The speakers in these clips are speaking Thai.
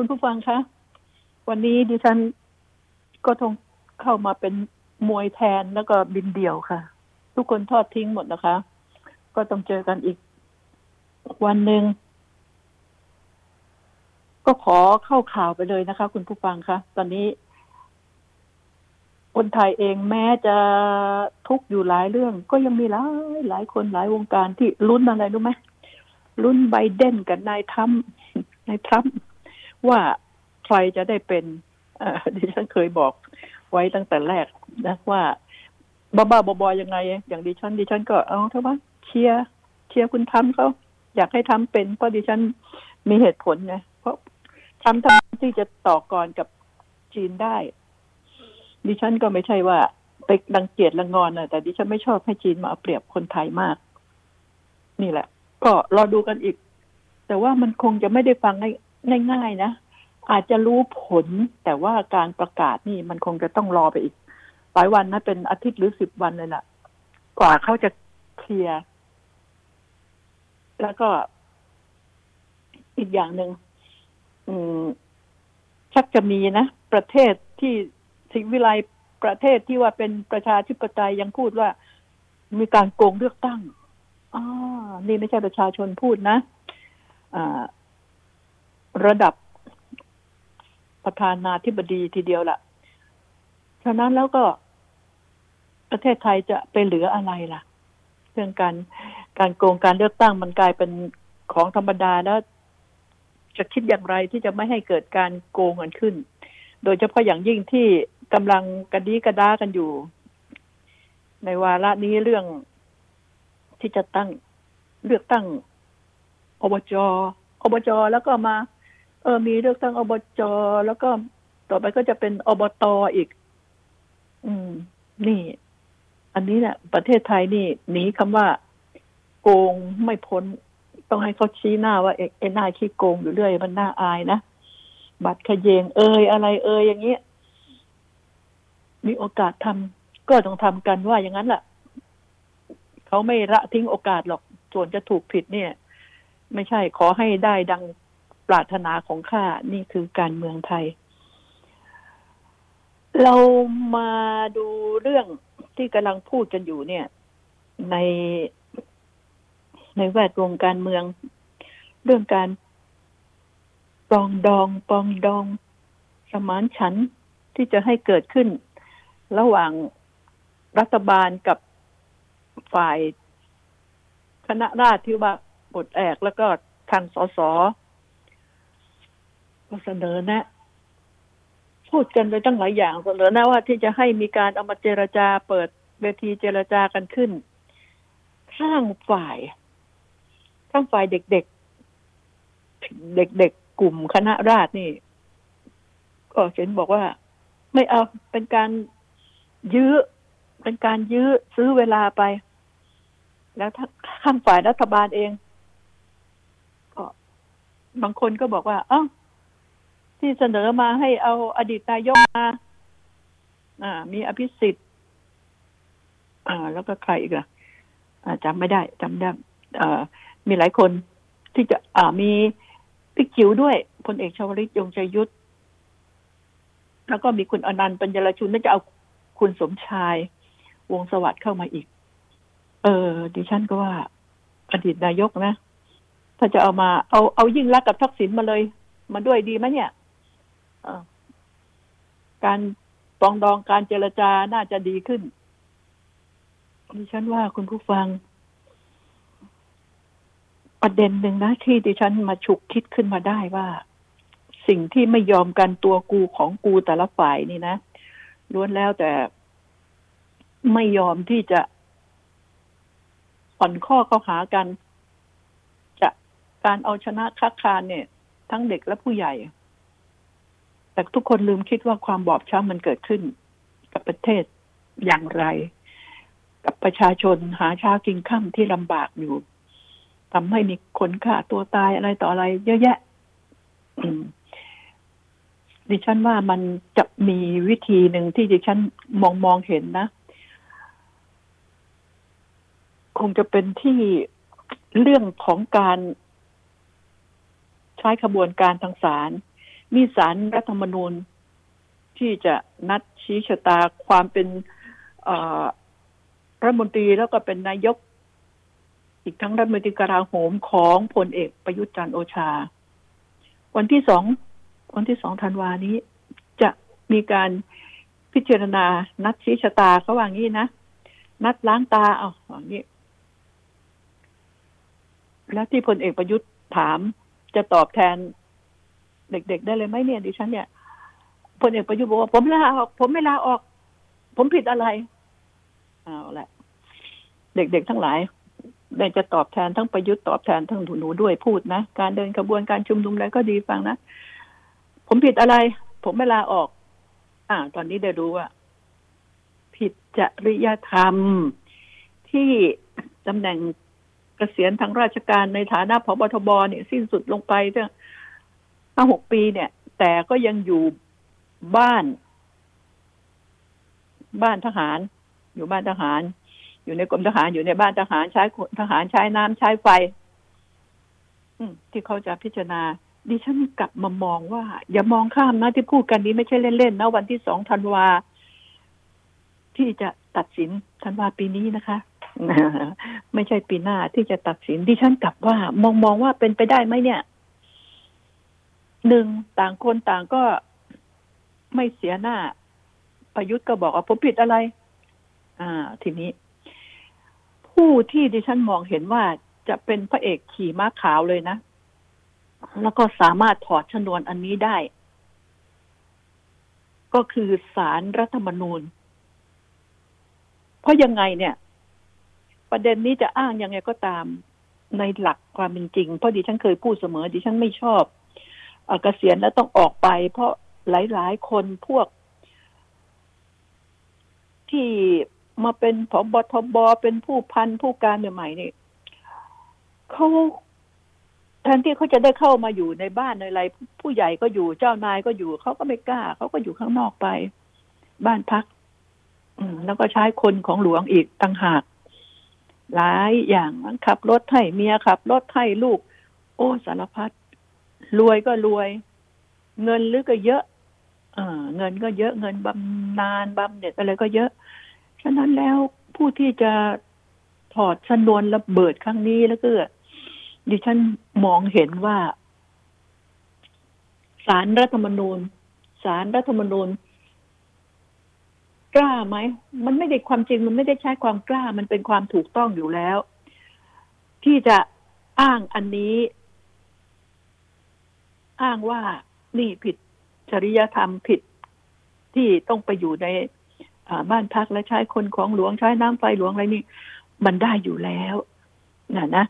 คุณผู้ฟังคะ วันนี้ดิฉันก็ทงเข้ามาเป็นมวยแทนแล้วก็บินเดี่ยวค่ะ ทุกคนทอดทิ้งหมดนะคะ ก็ต้องเจอกันอีก วันหนึ่งก็ขอเข้าข่าวไปเลยนะคะ คุณผู้ฟังคะตอนนี้ คนไทยเองแม้จะทุกข์อยู่หลายเรื่อง ก็ยังมีหลายหลายคนหลายวงการที่ลุ้นอะไรรู้ไหมลุ้นไบเดนกับนายทรัมป์นายทรัมป์ ว่าใครจะได้เป็นดิฉันเคยบอกไว้ตั้งแต่แรกนะว่าบ้าๆบอๆยังไง อย่างดิฉันดิฉันก็เอาเท่าว่าเชียร์เชียร์คุณทำเขาอยากให้ทำเป็น เพราะดิฉันมีเหตุผลไงเพราะทำทำที่จะต่อกรกับจีนได้ ดิฉันก็ไม่ใช่ว่าไปดังเกียจละงอนนะแต่ดิฉันไม่ชอบให้จีนมาเอาเปรียบคนไทยมาก นี่แหละ ก็รอดูกันอีก แต่ว่ามันคงจะไม่ได้ฟัง ง่ายๆนะ อาจจะรู้ผลแต่ว่าการประกาศนี่มันคงจะต้องรอไปอีก หลายวันนะเป็นอาทิตย์หรือสิบวันเลยล่ะ กว่าเขาจะเคลียร์แล้วก็อีกอย่างหนึ่งอืมชักจะมีนะ ประเทศที่สิวิไลประเทศที่ว่าเป็นประชาธิปไตยยังพูดว่า มีการโกงเลือกตั้งอ๋อนี่ไม่ใช่ประชาชนพูดนะะ ระดับประธานาธิบดีทีเดียวละ่ะ ฉะนั้นแล้วก็ประเทศไทยจะไปเหลืออะไรล่ะ เรื่องการการโกงการเลือกตั้งมันกลายเป็นของธรรมดาแล้ว จะคิดอย่างไรที่จะไม่ให้เกิดการโกงกันขึ้น โดยเฉพาะอย่างยิ่งที่กำลังกระดีกระด้ากันอยู่ ในวาระนี้เรื่องที่จะตั้งเลือกตั้งอบจอบจแล้วก็มา ออมีเลือกตั้งอบจแล้วก็ต่อไปก็จะเป็นอบตอีก อืม นี่ อันนี้แหละประเทศไทยนี่หนีคำว่า โกงไม่พ้น ต้องให้เขาชี้หน้าว่าเอ็นนายขี้โกงอยู่เรื่อยมันน่าอายนะบัตรขยเยงเอยอะไร เอยอย่างเงี้ยมีโอกาสทำก็ต้องทำกันว่าอย่างนั้นแหละเขาไม่ละทิ้งโอกาสหรอกส่วนจะถูกผิดเนี่ย ไม่ใช่ขอให้ได้ดัง ปรารถนาของข้านี่คือการเมืองไทย เรามาดูเรื่องที่กำลังพูดกันอยู่เนี่ย ในในแวดวงการเมือง เรื่องการปองดองปองดอง สมานฉันที่จะให้เกิดขึ้น ระหว่างรัฐบาลกับฝ่ายคณะราษฎรที่ว่าบทแอกแล้วก็ทางสส ก็เสนอแนะพูดกันไปตั้งหลายอย่างเสนอแนะว่าที่จะให้มีการเอามาเจรจาเปิดเวทีเจรจากันขึ้น ข้างฝ่าย ข้างฝ่ายเด็กๆ เด็กๆ กลุ่มคณะราษฎรนี่ ก็เห็นบอกว่า ไม่เอาเป็นการยื้อ เป็นการยื้อซื้อเวลาไป แล้วข้างฝ่ายรัฐบาลเอง ก็บางคนก็บอกว่าอ้า ที่เสนอมาให้เอาอดีตนายกมา อ่า มีอภิสิทธิ์ อ่า แล้วก็ใครอีกล่ะจำไม่ได้จำได้อ่ามีหลายคนที่จะ อ่า มีพิกจิ๋วด้วยพลเอกชวลิตยงใจยุทธแล้วก็มีคุณอนันต์ปัญญรชุนน่าจะเอาคุณสมชาย วงสวัสดิ์เข้ามาอีก เออ ดิฉันก็ว่า อดีตนายกนะ ถ้าจะเอามาเอาเอายิ่งรักกับทักษิณมาเลย มาด้วยดีไหมเนี่ย การปองดองการเจรจาน่าจะดีขึ้นดิฉันว่าคุณผู้ฟัง ประเด็นหนึ่งนะที่ดิฉันมาฉุกคิดขึ้นมาได้ว่า สิ่งที่ไม่ยอมกันตัวกูของกูแต่ละฝ่ายนี่นะล้วนแล้วแต่ไม่ยอมที่จะผ่อนข้อเข้าหากัน จะการเอาชนะคักคานเนี่ย ทั้งเด็กและผู้ใหญ่ แต่ทุกคนลืมคิดว่าความบอบช้ำมันเกิดขึ้น กับประเทศอย่างไร กับประชาชนหาเช้ากินข้าที่ลำบากอยู่ทำให้มีคนฆ่าตัวตายอะไรต่ออะไร เยอะแยะดิฉันว่ามันจะมีวิธีหนึ่งที่ดิฉันมองมองเห็นนะ คงจะเป็นที่เรื่องของการใช้ขบวนการทางศาล มีสารรัฐธรรมนูญ ที่จะนัดชี้ชะตาความเป็นรัฐมนตรีแล้วก็เป็นนายก อีกทั้งรัฐมนตรีกราโหมของพลเอกประยุทธ์จันโอชา วันที่สองวันที่สองธันวานี้ จะมีการพิจารณานัดชี้ชะตาเขาว่างี้นะ นัดล้างตาเอาอย่างนี้ แล้วที่พลเอกประยุทธ์ถามจะตอบแทน เด็ก ๆ ได้เลยไหมเนี่ยดิฉันเนี่ยพลเอกประยุทธ์บอกว่าผมลาออกผมไม่ลาออก ผมผิดอะไรเอาละเด็กๆทั้งหลายได้จะตอบแทนทั้งประยุทธ์ตอบแทนทั้งหนูด้วยพูดนะการเดินขบวนการชุมนุมอะไรก็ดีฟังนะผมผิดอะไร ผมไม่ลาออก อ่า ตอนนี้ได้รู้ว่า ผิดจริยธรรมที่ตำแหน่งเกษียณทางราชการในฐานะพบทบเนี่ยสิ้นสุดลงไปตั้ง ห้าหกปีเนี่ย แต่ก็ยังอยู่บ้าน บ้านทหาร อยู่บ้านทหาร อยู่ในกรมทหารอยู่ในบ้านทหารใช้ทหารใช้น้ำใช้ไฟที่เขาจะพิจารณาดิฉันกลับมามองว่า อย่ามองข้ามนะที่พูดกันนี้ไม่ใช่เล่นๆนะวันที่สองธันวาที่จะตัดสินธันวาปีนี้นะคะ ไม่ใช่ปีหน้าที่จะตัดสินดิฉันกลับว่ามองมองว่าเป็นไปได้ไหมเนี่ย หนึ่งต่างคนต่างก็ไม่เสียหน้า ประยุทธ์ก็บอกว่าผมผิดอะไร อ่า ทีนี้ ผู้ที่ดิฉันมองเห็นว่าจะเป็นพระเอกขี่ม้าขาวเลยนะ แล้วก็สามารถถอดชนวนอันนี้ได้ ก็คือสารรัฐธรรมนูญ เพราะยังไงเนี่ย ประเด็นนี้จะอ้างยังไงก็ตามในหลักความเป็นจริง เพราะดิฉันเคยพูดเสมอ ดิฉันไม่ชอบ เกษียณแล้วต้องออกไป เพราะหลาย ๆ คนพวก ที่มาเป็นผบทบเป็นผู้พันผู้การใหม่ๆนี่เขาแทนที่เขาจะได้เข้ามาอยู่ในบ้านในอะไร ผู้ใหญ่ก็อยู่เจ้านายก็อยู่เขาก็ไม่กล้าเขาก็อยู่ข้างนอกไป บ้านพักแล้วก็ใช้คนของหลวงอีกต่างหาก หลายอย่างขับรถให้เมียขับรถให้ลูก โอ้สารพัด รวยก็รวย เงินหรือก็เยอะเงินก็เยอะเงินบำนาญบำเหน็จอะไรก็เยอะ ฉะนั้นแล้วผู้ที่จะถอดชนวนระเบิดครั้งนี้แล้วก็ดิฉันมองเห็นว่าสารรัฐธรรมนูญสารรัฐธรรมนูญ กล้าไหมมันไม่ได้ความจริงมันไม่ได้ใช้ความกล้ามันเป็นความถูกต้องอยู่แล้ว ที่จะอ้างอันนี้ อ้างว่านี่ผิดจริยธรรมผิดที่ต้องไปอยู่ในบ้านพักและใช้คนของหลวงใช้น้ำไฟหลวงอะไรนี่ มันได้อยู่แล้วนะนะ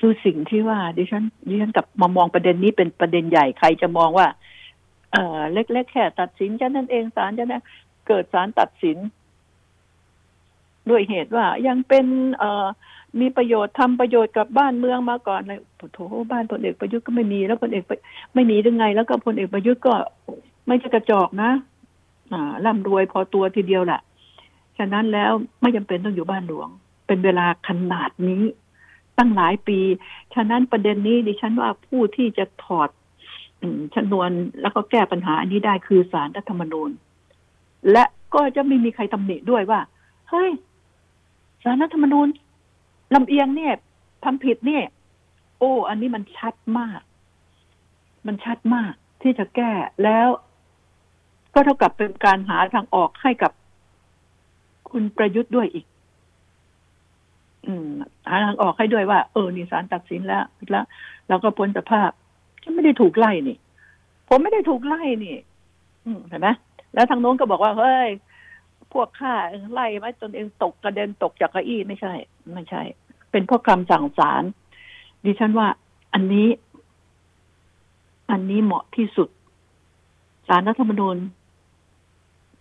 คือสิ่งที่ว่าดิฉันดิฉันกับมามองประเด็นนี้เป็นประเด็นใหญ่ใครจะมองว่า เออเล็กๆแค่ตัดสินจะนั่นเองศาลจะนะเกิดศาลตัดสิน ด้วยเหตุว่ายังเป็น เออ มีประโยชน์ทำประโยชน์กับบ้านเมืองมาก่อนเลยโถบ้านพลเอกประยุทธ์ก็ไม่มีแล้วพลเอกไม่มียังไง แล้วก็พลเอกประยุทธ์ก็ไม่ใช่กระจอกนะ อ่าร่ำรวยพอตัวทีเดียวแหละฉะนั้นแล้วไม่จำเป็นต้องอยู่บ้านหลวง เป็นเวลาขนาดนี้ ตั้งหลายปี ฉะนั้นประเด็นนี้ดิฉันว่าผู้ที่จะถอดชนวนแล้วก็แก้ปัญหาอันนี้ได้คือสารรัฐธรรมนูญ และก็จะไม่มีใครตำหนิด้วยว่า เฮ้ยสารรัฐธรรมนูญ ลำเอียงเนี่ยทำผิดเนี่ย โอ้ อันนี้มันชัดมาก มันชัดมากที่จะแก้แล้วก็เท่ากับเป็นการหาทางออกให้กับคุณประยุทธ์ด้วยอีก อืม หาทางออกให้ด้วยว่า เออ นี่ศาลตัดสินแล้วแล้วเราก็พ้นสภาพฉันไม่ได้ถูกไล่นี่ ผมไม่ได้ถูกไล่นี่ อืมเห็นไหมแล้วทางโน้นก็บอกว่าเฮ้ยพวกข้าไล่ไหมตนเองตกกระเด็นตกจากเก้าอี้ไม่ใช่ ไม่ใช่ เป็นพวกคำสั่งศาลดิฉันว่าอันนี้ อันนี้เหมาะที่สุดศาลรัฐธรรมนูญ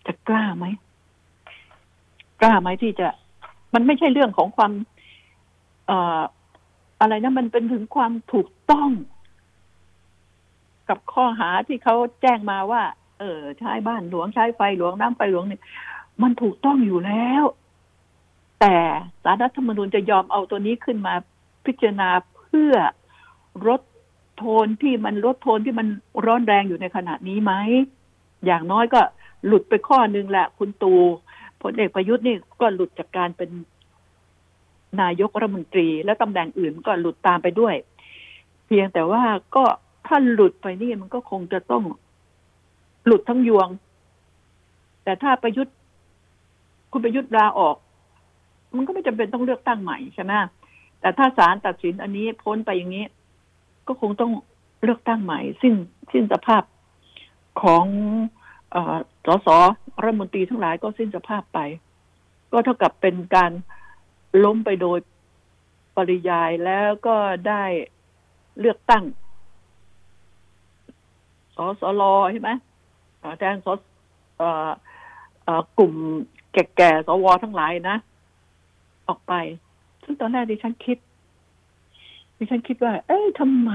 จะกล้าไหมกล้าไหมที่จะ มันไม่ใช่เรื่องของความเอ่ออะไรนะมันเป็นถึงความถูกต้อง กับข้อหาที่เขาแจ้งมาว่า เออใช้บ้านหลวงใช้ไฟหลวงน้ำไฟหลวงเนี่ยมันถูกต้องอยู่แล้ว แต่สารรัฐธรรมนูญจะยอมเอาตัวนี้ขึ้นมาพิจารณาเพื่อลดโทนที่มันลดโทนที่มันร้อนแรงอยู่ในขณะนี้ไหม อย่างน้อยก็หลุดไปข้อหนึ่งแหละคุณตูพลเอกประยุทธ์นี่ก็หลุดจากการเป็นนายกรัฐมนตรี และตำแหน่งอื่นก็หลุดตามไปด้วย เพียงแต่ว่าก็ถ้าหลุดไปนี่มันก็คงจะต้องหลุดทั้งยวง แต่ถ้าประยุทธ์ คุณประยุทธ์ลาออก มันก็ไม่จำเป็นต้องเลือกตั้งใหม่ใช่ไหมแต่ถ้าศาลตัดสินอันนี้พ้นไปอย่างนี้ ก็คงต้องเลือกตั้งใหม่สิ้นสิ้นสภาพของอสสรัฐมนตรีทั้งหลายก็สิ้นสภาพไป ก็เท่ากับเป็นการล้มไปโดยปริยายแล้วก็ได้เลือกตั้งสสลใช่ไหมแทนสกลุ่มแก่ๆสวทั้งหลายนะ ออกไป ซึ่งตอนแรกดิฉันคิด ดิฉันคิดว่า เอ้ยทำไม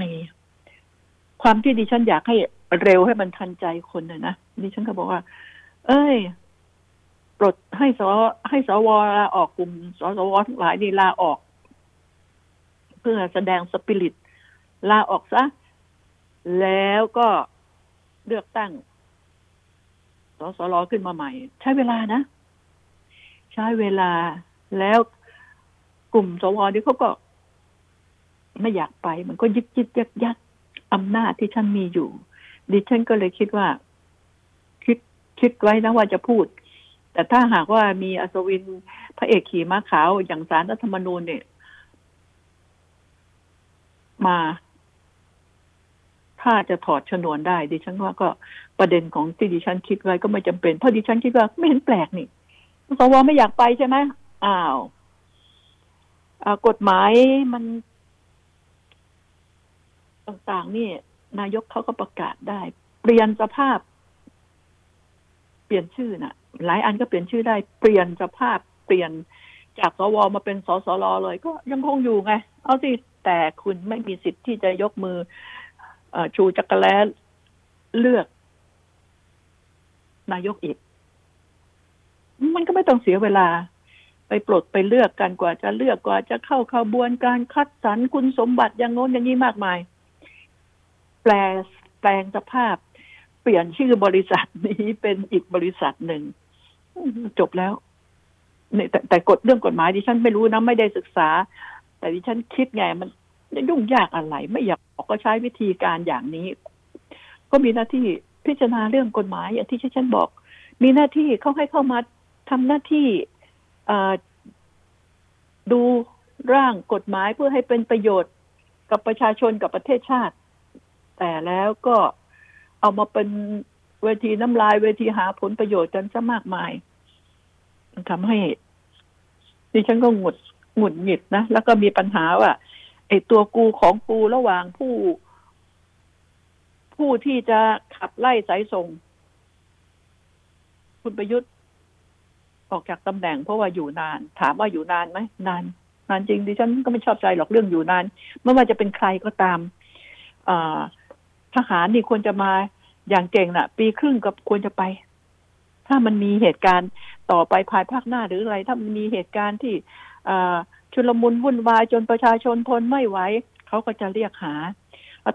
ความที่ดิฉันอยากให้เร็วให้มันทันใจคนน่ะนะดิฉันก็บอกว่า เอ้ยปลดให้สให้สวลาออกกลุ่มสสวทั้งหลายนี่ลาออก เพื่อแสดงสปิริตลาออกซะ แล้วก็เลือกตั้งสสรขึ้นมาใหม่ ใช้เวลานะ ใช้เวลาแล้ว กลุ่มสวนี่เขาก็ไม่อยากไป มันก็ยึดยึดยักยักอำนาจที่ฉันมีอยู่ ดิฉันก็เลยคิดว่า คิดคิดไว้นะว่าจะพูด แต่ถ้าหากว่ามีอัศวินพระเอกขี่ม้าขาวอย่างสารรัฐธรรมนูญเนี่ย มา ถ้าจะถอดชนวนได้ ดิฉันว่าก็ประเด็นของที่ดิฉันคิดไว้ก็ไม่จำเป็น เพราะดิฉันคิดว่าไม่เห็นแปลกนี่สวไม่อยากไปใช่ไหมอ้าว กฎหมายมันต่างๆ นี่นายกเขาก็ประกาศได้ เปลี่ยนสภาพ เปลี่ยนชื่อนะ่ะ หลายอันก็เปลี่ยนชื่อได้ เปลี่ยนสภาพ เปลี่ยนจากสวมาเป็นสสรเลย ก็ยังคงอยู่ไง เอาสิ แต่คุณไม่มีสิทธิ์ที่จะยกมือชูจักรแล้เลือก นายกอีก มันก็ไม่ต้องเสียเวลา ไปปลดไปเลือกกันกว่าจะเลือกกว่าจะเข้าขบวนการคัดสรรคุณสมบัติอย่างโน้นอย่างนี้มากมาย แปลแปลงสภาพ เปลี่ยนชื่อบริษัทนี้เป็นอีกบริษัทหนึ่ง จบแล้วเนี่ยแต่แต่กฎเรื่องกฎหมายดิฉันไม่รู้นะไม่ได้ศึกษา แต่ดิฉันคิดไงมันยุ่งยากอะไร ไม่อยากออกก็ใช้วิธีการอย่างนี้ ก็มีหน้าที่พิจารณาเรื่องกฎหมายอย่างที่ฉันบอก มีหน้าที่เขาให้เข้ามาทำหน้าที่ ดูร่างกฎหมายเพื่อให้เป็นประโยชน์กับประชาชนกับประเทศชาติ แต่แล้วก็เอามาเป็นเวทีน้ำลายเวทีหาผลประโยชน์กันซะมากมายทำให้ดิฉันก็หงุดหงุดหงิดนะ แล้วก็มีปัญหาว่าไอ้ตัวกูของกูระหว่างผู้ ผู้ที่จะขับไล่สายส่ง คุณประยุทธ์ ออกจากตำแหน่งเพราะว่าอยู่นาน ถามว่าอยู่นานไหมนาน นานจริงดิฉันก็ไม่ชอบใจหรอกเรื่องอยู่นานไม่ว่าจะเป็นใครก็ตามทหารนี่ควรจะมาอย่างเก่งนะ่ะ ปีครึ่งก็ควรจะไป ถ้ามันมีเหตุการณ์ต่อไปภายภาคหน้าหรืออะไร ถ้ามันมีเหตุการณ์ที่ชุลมุนวุ่นวายจนประชาชนทนไม่ไหวเขาก็จะเรียกหา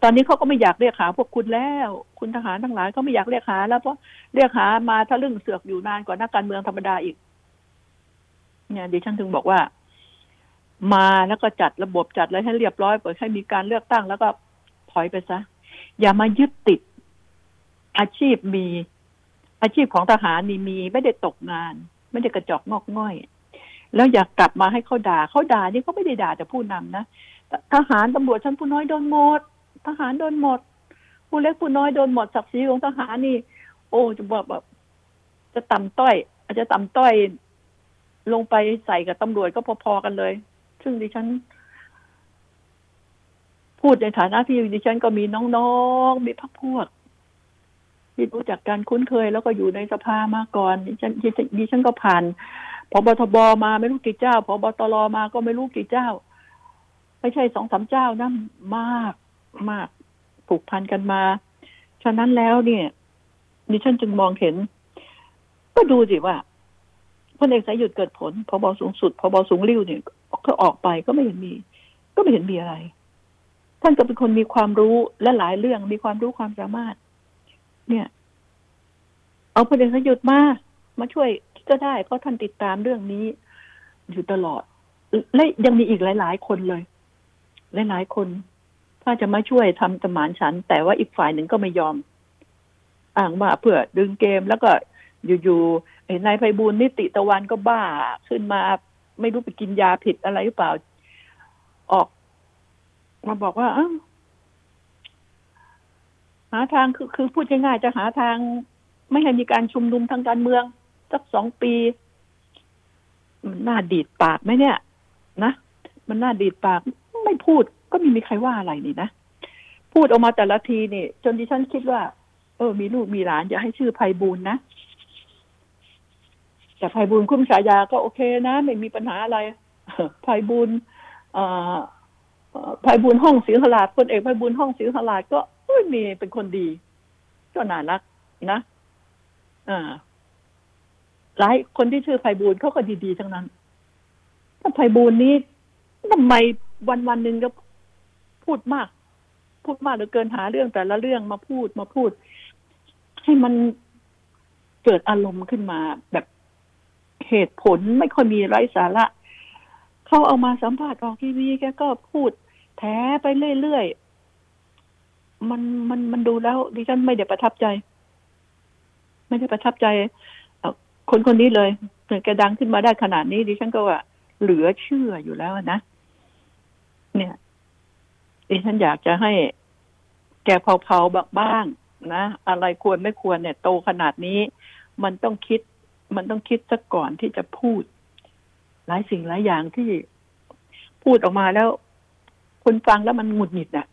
ตอนนี้เขาก็ไม่อยากเรียกหาพวกคุณแล้ว คุณทหารทั้งหลายเขาไม่อยากเรียกหา แล้วเพราะเรียกหามาถ้าเรื่องเสือกอยู่นานกว่านักการเมืองธรรมดาอีก เนี่ยดิฉันถึงบอกว่า มาแล้วก็จัดระบบจัดอะไรให้เรียบร้อยเปิดให้มีการเลือกตั้งแล้วก็ถอยไปซะ อย่ามายึดติด อาชีพมี อาชีพของทหารนี่มี ไม่ได้ตกงาน ไม่ได้กระจอกงอกง่อย แล้วอยากกลับมาให้เขาด่าเขาด่านี่เขาไม่ได้ด่าแต่ผู้นำนะทหารตำรวจชั้นผู้น้อยโดนหมด ทหารโดนหมด ผู้เล็กผู้น้อยโดนหมดศักดิ์ศรีของทหารนี่ โอ้จะบอกแบบจะต่ำต้อย อาจจะต่ำต้อย ลงไปใส่กับตำรวจก็พอๆกันเลย ซึ่งดิฉัน พูดในฐานะที่ดิฉันก็มีน้องๆมีพักพวกที่รู้จักการคุ้นเคยแล้วก็อยู่ในสภามาก่อนดิฉันดิฉันก็ผ่านพบทบมาไม่รู้กี่เจ้าพบตรมาก็ไม่รู้กี่เจ้า ไม่ใช่สองสามเจ้านะมาก มากผูกพันกันมา ฉะนั้นแล้วเนี่ย ดิฉันจึงมองเห็น ก็ดูสิว่าพลเอกสายหยุดเกิดผลพบสูงสุดพบสูงริ้วเนี่ยเขาออกไปก็ไม่เห็นมี ก็ไม่เห็นมีอะไร ท่านก็เป็นคนมีความรู้และหลายเรื่องมีความรู้ความสามารถ เนี่ย เอาประเด็นขยุดมามาช่วยก็ได้ เพราะท่านติดตามเรื่องนี้ อยู่ตลอด และยังมีอีกหลาย ๆ คนเลย หลาย ๆ คน ถ้าจะมาช่วยทำสมานฉัน แต่ว่าอีกฝ่ายหนึ่งก็ไม่ยอม อ้างว่าเพื่อดึงเกมแล้วก็อยู่ๆไอ้นายไพบูลนิติตะวันก็บ้าขึ้นมาไม่รู้ไปกินยาผิดอะไรหรือเปล่า ออก มาบอกว่าหาทางคือคือพูดง่ายๆจะหาทาง ไม่ให้มีการชุมนุมทางการเมือง สักสองปี มันน่าดีดปากไหมเนี่ย นะ มันน่าดีดปากไม่พูด ก็ไม่มีใครว่าอะไรนี่นะ พูดออกมาแต่ละทีนี่ จนดิฉันคิดว่า เออ มีลูกมีหลานอย่าให้ชื่อไพบูลนะ แต่ไพบูลคุ้มฉายาก็โอเคนะไม่มีปัญหาอะไรไพบูลไพบูลห้องศิลหลาดคนเอกไพบูลห้องศิลหลาดก็ไม่มีเป็นคนดี ก็น่ารักนะอ่าหลายคนที่ชื่อไพบูลเขาก็ดีๆทั้งนั้นถ้าไพบูลนี้ทำไมวันวันหนึ่งก็ พูดมาก พูดมากเหลือเกินหาเรื่องแต่ละเรื่องมาพูดมาพูด ให้มันเกิดอารมณ์ขึ้นมา แบบเหตุผลไม่ค่อยมีไร้สาระเขาเอามาสัมภาษณ์ออกทีวีแกก็พูดแถไปเรื่อยๆมันมันมันดูแล้ว ดิฉันไม่ได้ประทับใจ ไม่ได้ประทับใจคนคนนี้เลยแกดังขึ้นมาได้ขนาดนี้ดิฉันก็ว่าเหลือเชื่ออยู่แล้วนะเนี่ย ดิฉันอยากจะให้แกเผาๆบ้างนะ อะไรควรไม่ควรเนี่ย โตขนาดนี้ มันต้องคิด มันต้องคิดซะก่อนที่จะพูด หลายสิ่งหลายอย่างที่พูดออกมาแล้ว คนฟังแล้วมันหงุดหงิดอะ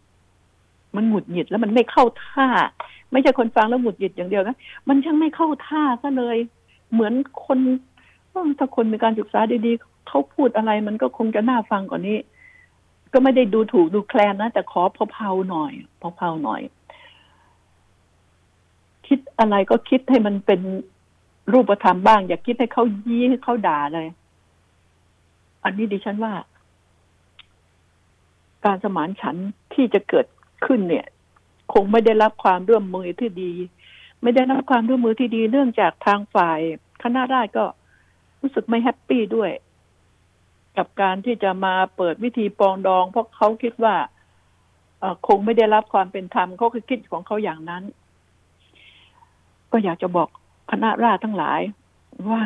มันหงุดหงิดแล้วมันไม่เข้าท่า ไม่ใช่คนฟังแล้วหงุดหงิดอย่างเดียวนะมันช่างไม่เข้าท่าซะเลย เหมือนคนถ้าคนมีการศึกษาดีๆเขาพูดอะไร มันก็คงจะน่าฟังกว่านี้ ก็ไม่ได้ดูถูกดูแคลนนะ แต่ขอเผาๆหน่อยเผาๆหน่อย คิดอะไรก็คิดให้มันเป็นรูปธรรมบ้าง อย่าคิดให้เขายี้ให้เขาด่าเลย อันนี้ดิฉันว่า การสมานฉันที่จะเกิดขึ้นเนี่ย คงไม่ได้รับความร่วมมือที่ดี ไม่ได้รับความร่วมมือที่ดี เนื่องจากทางฝ่ายคณะราษฎรก็รู้สึกไม่แฮปปี้ด้วย กับการที่จะมาเปิดวิธีปองดอง เพราะเขาคิดว่าคงไม่ได้รับความเป็นธรรมเขาคือคิดของเขาอย่างนั้น ก็อยากจะบอกคณะราษฎรทั้งหลายว่า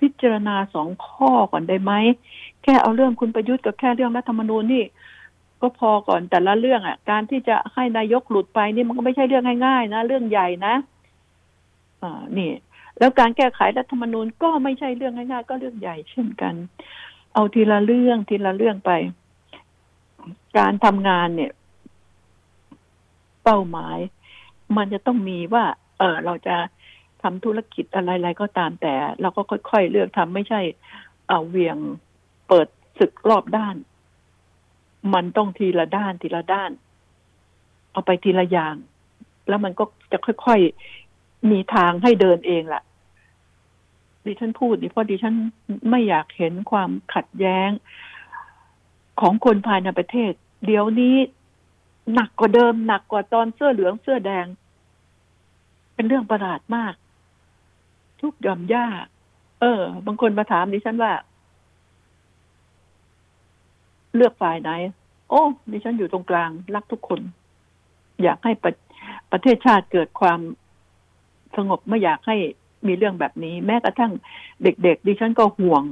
พิจารณาสองข้อก่อนได้ไหม แค่เอาเรื่องคุณประยุทธ์กับแค่เรื่องรัฐธรรมนูญนี่ ก็พอก่อนแต่ละเรื่องอะ การที่จะให้นายกหลุดไปนี่มันก็ไม่ใช่เรื่องง่ายๆนะเรื่องใหญ่นะอ่านี่ แล้วการแก้ไขรัฐธรรมนูญก็ไม่ใช่เรื่องง่ายๆก็เรื่องใหญ่เช่นกัน เอาทีละเรื่องทีละเรื่องไป การทำงานเนี่ย เป้าหมาย มันจะต้องมีว่า เออเราจะทำธุรกิจอะไรๆก็ตามแต่ เราก็ค่อยๆเลือกทำไม่ใช่ เอาเวียงเปิดศึกรอบด้าน มันต้องทีละด้านทีละด้าน เอาไปทีละอย่าง แล้วมันก็จะค่อยๆมีทางให้เดินเองแหละ ดิฉันพูดนี่เพราะดิฉันไม่อยากเห็นความขัดแย้ง ของคนภายในประเทศ เดี๋ยวนี้หนักกว่าเดิมหนักกว่าตอนเสื้อเหลืองเสื้อแดง เป็นเรื่องประหลาดมาก ทุกย่อมยากเออ บางคนมาถามดิฉันว่า เลือกฝ่ายไหน โอ้ดิฉันอยู่ตรงกลาง รักทุกคน อยากให้ประประเทศชาติเกิดความสงบไม่อยากให้ มีเรื่องแบบนี้ แม้กระทั่งเด็ก ๆ ดิฉันก็ห่วง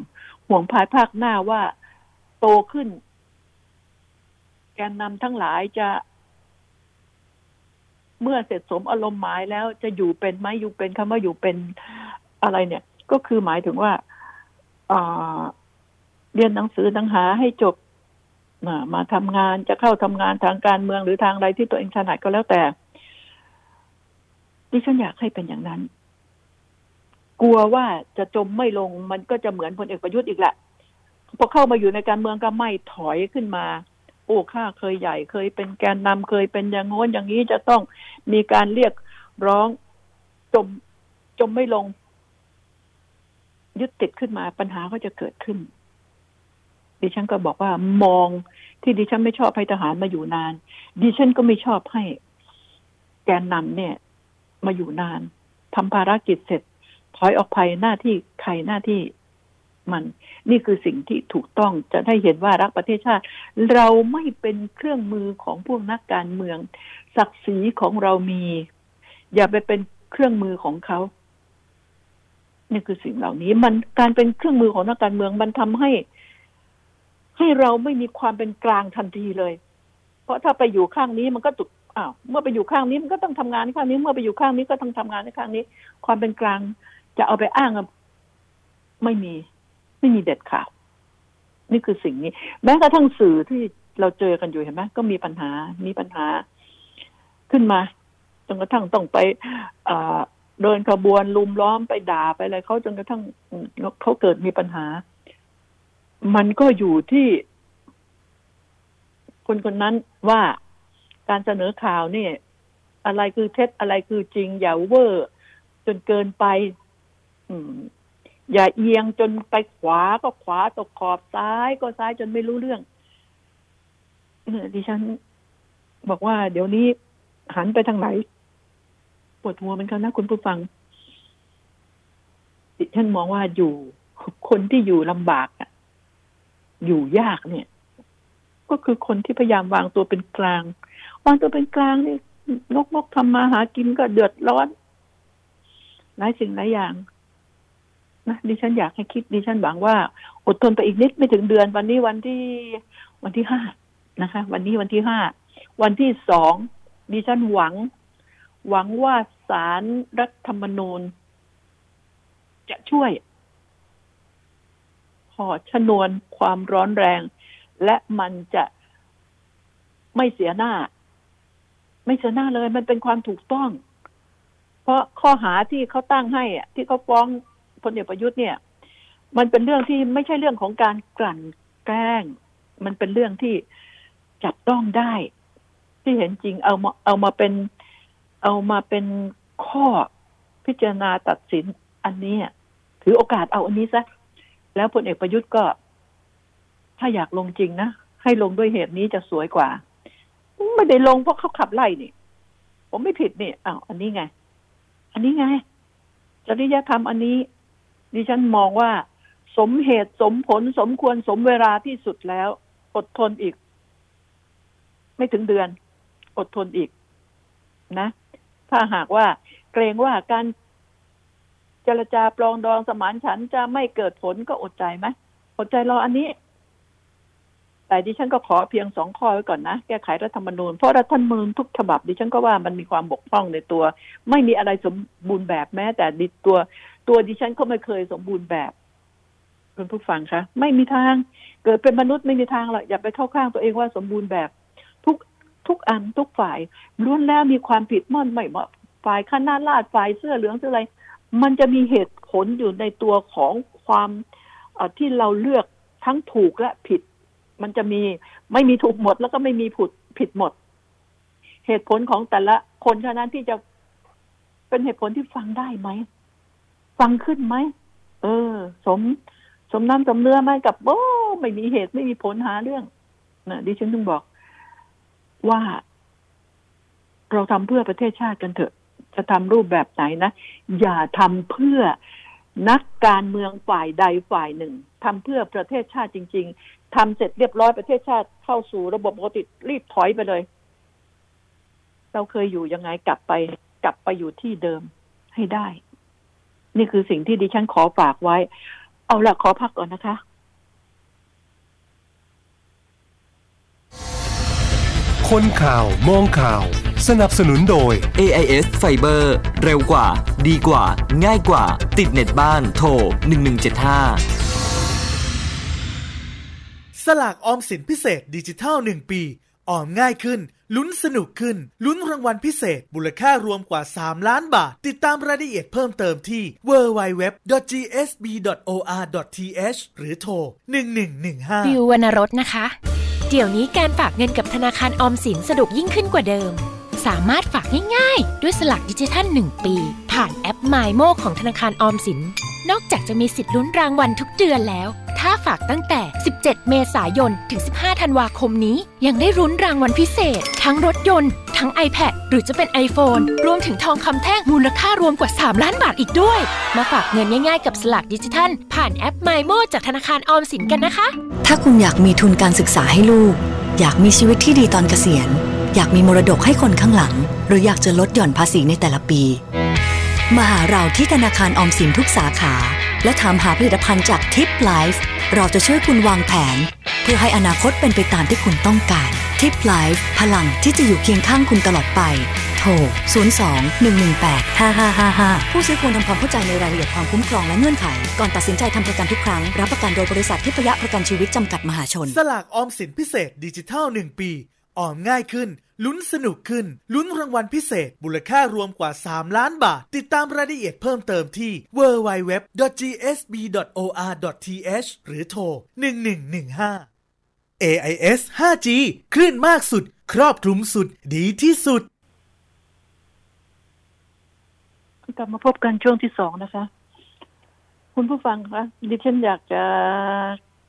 ห่วงภายภาคหน้าว่าโตขึ้น แกนนำทั้งหลายจะเมื่อเสร็จสมอารมณ์หมายแล้วจะอยู่เป็นไหมอยู่เป็นคำว่าอยู่เป็นอะไรเนี่ย ก็คือหมายถึงว่าเรียนหนังสือหนังหาให้จบมาทำงานจะเข้าทำงานทางการเมืองหรือทางอะไรที่ตัวเองถนัดก็แล้วแต่ดิฉันอยากให้เป็นอย่างนั้น กลัวว่าจะจมไม่ลงมันก็จะเหมือนพลเอกประยุทธ์อีกแหละพอเข้ามาอยู่ในการเมืองก็ไม่ถอยขึ้นมา โอ้ข้าเคยใหญ่เคยเป็นแกนนำเคยเป็นอย่างโน้นอย่างนี้จะต้องมีการเรียกร้องจมจมไม่ลง ยึดติดขึ้นมาปัญหาก็จะเกิดขึ้น ดิฉันก็บอกว่ามองที่ดิฉันไม่ชอบให้ทหารมาอยู่นาน ดิฉันก็ไม่ชอบให้แกนนำเนี่ย มาอยู่นานทำภารกิจเสร็จ ถอยออกไปหน้าที่ใครหน้าที่มัน นี่คือสิ่งที่ถูกต้องจะได้เห็นว่ารักประเทศชาติ เราไม่เป็นเครื่องมือของพวกนักการเมือง ศักดิ์ศรีของเรามี อย่าไปเป็นเครื่องมือของเขานี่คือสิ่งเหล่านี้ มันการเป็นเครื่องมือของนักการเมืองมันทำให้ ให้เราไม่มีความเป็นกลางทันทีเลย เพราะถ้าไปอยู่ข้างนี้มันก็ตุกอ้าวเมื่อไปอยู่ข้างนี้มันก็ต้องทำงานข้างนี้ เมื่อไปอยู่ข้างนี้ก็ต้องทำงานในข้างนี้ ความเป็นกลาง จะเอาไปอ้างไม่มี ไม่มีเด็ดขาดนี่คือสิ่งนี้ แม้กระทั่งสื่อที่เราเจอกันอยู่เห็นไหมก็มีปัญหา มีปัญหา ขึ้นมาจนกระทั่งต้องไปเดินขบวนลุมล้อมไปด่าไปอะไรเขาจนกระทั่งเขาเกิดมีปัญหา มันก็อยู่ที่ คนคนนั้นว่าการเสนอข่าวนี่ อะไรคือเท็จอะไรคือจริงอย่าเวอร์จนเกินไป อย่าเอียงจนไปขวาก็ขวาตกขอบซ้ายก็ซ้ายจนไม่รู้เรื่องดิฉัน บอกว่า เดี๋ยวนี้หันไปทางไหนปวดหัวเหมือนกันนะคุณผู้ฟังดิฉันมองว่าอยู่คนที่อยู่ลำบากอะอยู่ยากเนี่ย ก็คือคนที่พยายามวางตัวเป็นกลาง วางตัวเป็นกลางนี่งกงกทำมาหากินก็เดือดร้อนหลายสิ่งหลายอย่าง นะดิฉันอยากให้คิดดิฉันหวังว่า อดทนไปอีกนิดไม่ถึงเดือน วันนี้วันที่วันที่ห้านะคะ วันนี้วันที่ห้าวันที่สองดิฉันหวัง หวังว่าสารรัฐธรรมนูญ จะช่วยพอชนวนความร้อนแรง และมันจะไม่เสียหน้า ไม่เสียหน้าเลย มันเป็นความถูกต้อง เพราะข้อหาที่เขาตั้งให้อะที่เขาฟ้อง ลเอกประยุทธ์เนี่ย มันเป็นเรื่องที่ไม่ใช่เรื่องของการกลั่นแกล้ง มันเป็นเรื่องที่จับต้องได้ ที่เห็นจริงเอามาเอามาเป็น เอามาเป็นข้อพิจารณาตัดสินอันนี้ถือโอกาสเอาอันนี้ซะแล้วพลเอกประยุทธ์ก็ ถ้าอยากลงจริงนะให้ลงด้วยเหตุนี้จะสวยกว่า ไม่ได้ลงเพราะเขาขับไล่นี่ ผมไม่ผิดนี่อ้าวอันนี้ไง อันนี้ไงจริยธรรมอันนี้ ดิฉันมองว่าสมเหตุสมผลสมควรสมเวลาที่สุดแล้ว อดทนอีก ไม่ถึงเดือน อดทนอีกนะ ถ้าหากว่าเกรงว่าการเจรจาปลองดองสมานฉันจะไม่เกิดผลก็อดใจไหมอดใจรออันนี้ แต่ดิฉันก็ขอเพียงสองข้อไว้ก่อนนะ แก้ไขรัฐธรรมนูญเพราะรัฐธรรมนูญทุกฉบับ ดิฉันก็ว่ามันมีความบกพร่องในตัว ไม่มีอะไรสมบูรณ์แบบแม้ แต่ดิตัว ตัวดิฉันก็ไม่เคยสมบูรณ์แบบคุณผู้ฟังคะไม่มีทาง เกิดเป็นมนุษย์ไม่มีทางหรอกอย่าไปเข้าข้างตัวเองว่าสมบูรณ์แบบ ทุกทุกอันทุกฝ่ายล้วนแล้วมีความผิดม่อนไม่ว่าฝ่ายข้าหน้าลาดฝ่ายเสื้อเหลืองเสื้ออะไร มันจะมีเหตุผลอยู่ในตัวของความที่เราเลือกทั้งถูกและผิด มันจะมีไม่มีถูกหมด แล้วก็ไม่มีผุดผิดหมด เหตุผลของแต่ละคนเท่านั้นที่จะเป็นเหตุผลที่ฟังได้ไหม ฟังขึ้นไหมเออ สม สมน้ำสมเนื้อไหมกับโอ้ไม่มีเหตุไม่มีผลหาเรื่องนะดิฉันต้องบอกว่าเราทำเพื่อประเทศชาติกันเถอะ จะทำรูปแบบไหนนะ อย่าทำเพื่อนักการเมืองฝ่ายใดฝ่ายหนึ่งทำเพื่อประเทศชาติจริง ๆทำเสร็จเรียบร้อยประเทศชาติเข้าสู่ระบบปกติรีบถอยไปเลย เราเคยอยู่ยังไงกลับไป กลับไปอยู่ที่เดิมให้ได้ นี่คือสิ่งที่ดิฉันขอฝากไว้ เอาละขอพักก่อนนะคะคนข่าวมองข่าว สนับสนุนโดย AIS Fiber เร็วกว่า ดีกว่า ง่ายกว่า ติดเน็ตบ้านโทร 1175 สลากออมสินพิเศษดิจิทัล 1 ปี ออมง่ายขึ้น ลุ้นสนุกขึ้น ลุ้นรางวัลพิเศษ มูลค่ารวมกว่า 3 ล้านบาท ติดตามรายละเอียดเพิ่มเติมที่ www.gsb.or.th หรือโทร 1115ฟิววรรณรสนะคะ เดี๋ยวนี้การฝากเงินกับธนาคารออมสินสะดวกยิ่งขึ้นกว่าเดิม สามารถฝากง่ายๆ ด้วยสลักดิจิทัล 1 ปี ผ่านแอป m ม m o ของธนาคารออมสิน นอกจากจะมีสิทธิ์ลุ้นรางวัลทุกเดือนแล้ว ถ้าฝากตั้งแต่ 17 เมษายน ถึง 15 ธันวาคมนี้ ยังได้รุ้นรางวัลพิเศษ ทั้งรถยนต์ ทั้ง iPad หรือจะเป็น iPhone รวมถึงทองคำแท่งมูลค่ารวมกว่า 3 ล้านบาทอีกด้วย มาฝากเงินง่ายๆกับสลากดิจิทัล ผ่านแอป MyMo จากธนาคารออมสินกันนะคะ ถ้าคุณอยากมีทุนการศึกษาให้ลูก อยากมีชีวิตที่ดีตอนเกษียณ อยากมีมรดกให้คนข้างหลัง หรืออยากจะลดหย่อนภาษีในแต่ละปี มาหาเราที่ธนาคารออมสินทุกสาขา และถามหาผลิตภัณฑ์จากทิปไลฟ์เราจะช่วยคุณวางแผน เพื่อให้อนาคตเป็นไปตามที่คุณต้องการทิปไลฟ์พลังที่จะอยู่เคียงข้างคุณตลอดไป โทร 02-118-5555 ผู้ซื้อควรทำความเข้าใจในรายละเอียดความคุ้มครองและเงื่อนไข ก่อนตัดสินใจทำประกันทุกครั้ง รับประกันโดยบริษัททิพยะประกันชีวิตจำกัดมหาชน สลากออมสินพิเศษดิจิทัล 1 ปี ออมง่ายขึ้น ลุ้นสนุกขึ้น ลุ้นรางวัลพิเศษมูลค่ารวมกว่า 3 ล้านบาท ติดตามรายละเอียดเพิ่มเติมที่ www.gsb.or.th หรือโทร 1115 AIS 5G คลื่นมากสุด ครอบคลุมสุด ดีที่สุด กลับมาพบกันช่วงที่สองนะคะ คุณผู้ฟังคะดิฉันอยากจะ